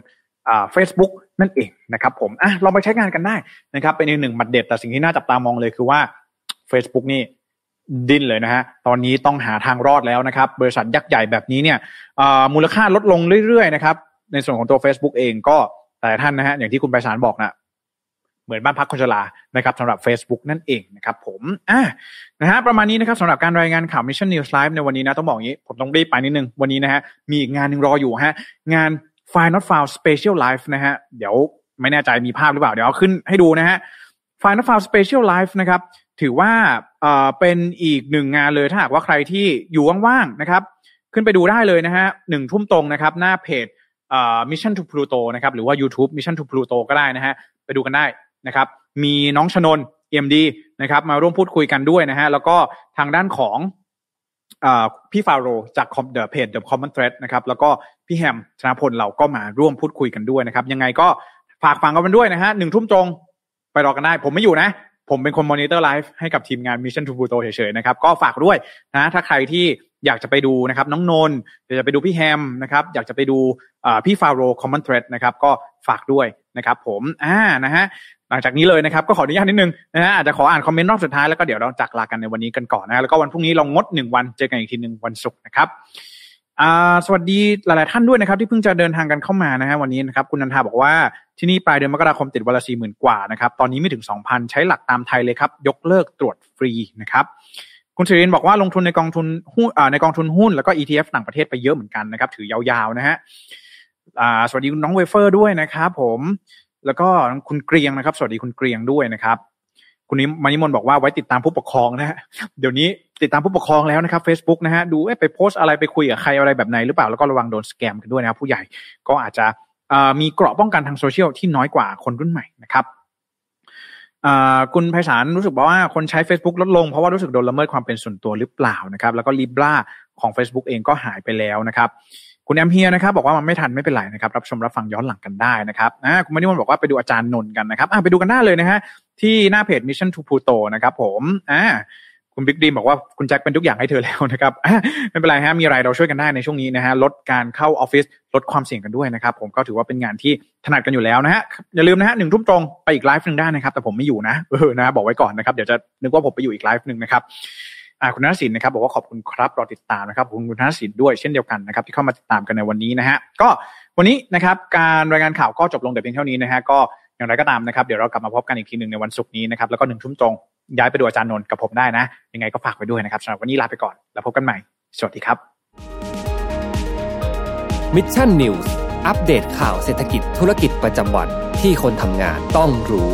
อ่าเฟซบุ๊กนั่นเองนะครับผมอะลองไปใช้งานกันได้นะครับ เป็นอีกหนึ่งหมัดเด็ดแต่สิ่งที่น่าจับตามองเลยคือว่า Facebook นี่ดิ้นเลยนะฮะ ตอนนี้ต้องหาทางรอดแล้วนะครับ บริษัทยักษ์ใหญ่แบบนี้เนี่ยมูลค่าลดลงเรื่อยๆนะครับ ในส่วนของตัว Facebook เองก็แต่ท่านนะฮะอย่างที่คุณไปสารบอกนะเหมือนบ้านพักคนชรานะครับสำหรับ Facebook นั่นเองนะครับผมอะนะฮะประมาณนี้นะครับสำหรับการรายงานข่าว Mission News Live ในวันนี้นะต้องบอกอย่างนี้ ผมต้องรีบไปนิดนึง วันนี้นะฮะมีอีกงานหนึ่งรออยู่ฮะงาน f i Not Found Special Live นะฮะเดี๋ยวไม่แน่ใจมีภาพหรือเปล่า เดี๋ยวเอาขึ้นให้ดูนะฮะ f i Not Found Special Live นะครับถือว่าเอ่อเป็นอีกหนึ่งงานเลยถ้าหากว่าใครที่อยู่ว่างๆนะครับขึ้นไปดูได้เลยนะฮะหนึ่งทุ่มตรงนะครับหน้าเพจ Mission to Pluto นะครับหรือว่า YouTube Mission to Pluto ก็ได้นะฮะไปดูกันได้นะครับมีน้องชนน MD นะครับมาร่วมพูดคุยกันด้วยนะฮะแล้วก็ทางด้านของอพี่ฟาโรสจาก the เพจ The Common Thread นะครับแล้วก็พี่แฮมชนะพลเราก็มาร่วมพูดคุยกันด้วยนะครับ ยังไงก็ฝากฟังกันด้วยนะฮะหนึ่งทุ่มตรงไปรอกันได้ ผมไม่อยู่นะ ผมเป็นคน monitor live ให้กับทีมงาน Mission to Pluto เฉยๆนะครับ ก็ฝากด้วยนะถ้าใครที่ อยากจะไปดูนะครับน้องนนอยากจะไปดูพี่แฮมนะครับอยากจะไปดูพี่ฟาโรส Common Thread นะครับก็ฝากด้วยนะครับผมอ่านะฮะหลังจากนี้เลยนะครับก็ขออนุญาตนิดนึงนะฮะอาจจะขออ่านคอมเมนต์รอบสุดท้ายแล้วก็เดี๋ยวเราจากลากันในวันนี้กันก่อนนะแล้วก็วันพรุ่งนี้เรางดหนึ่งวันเจอกันอีกทีหนึ่งวันศุกร์นะครับสวัสดีหลาย ๆ ท่านด้วยนะครับ ที่เพิ่งจะเดินทางกันเข้ามานะฮะวันนี้นะครับคุณนันทาบอกว่าที่นี่ปลายเดือนมกราคมติดวันละสี่หมื่นกว่านะครับตอนนี้ไม่ถึงสองพันใช้หลักตามไทยเลยครับ ยกเลิกตรวจฟรีนะครับ คุณสิรินบอกว่าลงทุนในกองทุนหุ้นในกองทุนหุ้นแล้วก็ ETF ต่างประเทศไปเยอะเหมือนกันนะครับ ถือยาวๆนะฮะสวัสดีน้องเวเฟอร์ด้วยนะครับ ผม แล้วก็คุณเกรียงนะครับ สวัสดีคุณเกรียงด้วยนะครับ คุณนิมานิมนบอกว่าไว้ติดตามผู้ปกครองนะฮะเดี๋ยวนี้ติดตามผู้ปกครองแล้วนะครับ Facebook นะฮะดูไปโพสอะไรไปคุยกับใครอะไรแบบไหนหรือเปล่าแล้วก็ระวังโดนสแกมกันด้วยนะครับผู้ใหญ่ก็อาจจะมีเกราะป้องกันทางโซเชียลที่น้อยกว่าคนรุ่นใหม่นะครับ คุณไพศาลรู้สึกบอกว่าคนใช้ Facebook ลดลงเพราะว่ารู้สึกโดนละเมิดความเป็นส่วนตัวหรือเปล่านะครับแล้วก็ลิบราของ Facebook เองก็หายไปแล้วนะครับคุณแอมเฮียนะครับบอกว่ามันไม่ทันไม่เป็นไรนะครับรับชมรับฟังย้อนหลังกันได้นะครับคุณมณิมนบอกว่าไปดูอาจารย์นนท์กันนะครับไปดูกันได้เลยนะฮะที่หน้าเพจ Mission to Pluto นะครับผมอ่า คุณบิ๊กดีมบอกว่าคุณแจ็คเป็นทุกอย่างให้เธอแล้วนะครับไม่เป็นไรฮะมีอะไรเราช่วยกันได้ในช่วงนี้นะฮะลดการเข้าออฟฟิศลดความเสี่ยงกันด้วยนะครับ ผมก็ถือว่าเป็นงานที่ถนัดกันอยู่แล้วนะฮะอย่าลืมนะฮะหนึ่งทุ่มตรงไปอีกไลฟ์หนึ่งได้นะครับ แต่ผมไม่อยู่นะเออนะบอกไว้ก่อนนะครับเดี๋ยวจะนึกว่าผมไปอยู่อีกไลฟ์หนึ่งนะครับคุณนัทศินนะครับบอกว่าขอบคุณครับรอติดตามนะครับคุณคุณนัทศินด้วยเช่นเดียวกันนะครับที่เข้ามาติดตามกันในวันนี้นะฮะก็วันนี้นะครับการรายงานข่าวก็จบลงแต่เพียงเท่านี้นะฮะก็อย่างไรก็ตามนะครับเดี๋ยวเรากลับมาพบกันอีกทีหนึ่งในวันศุกร์นี้นะครับแล้วก็หนึ่งทุ่มตรง ย้ายไปดูอาจารย์นนท์กับผมได้นะ ยังไงก็ฝากไว้ด้วยนะครับสำหรับวันนี้ลาไปก่อน แล้วพบกันใหม่ สวัสดีครับ Mission News อัปเดตข่าวเศรษฐกิจธุรกิจประจำวันที่คนทำงานต้องรู้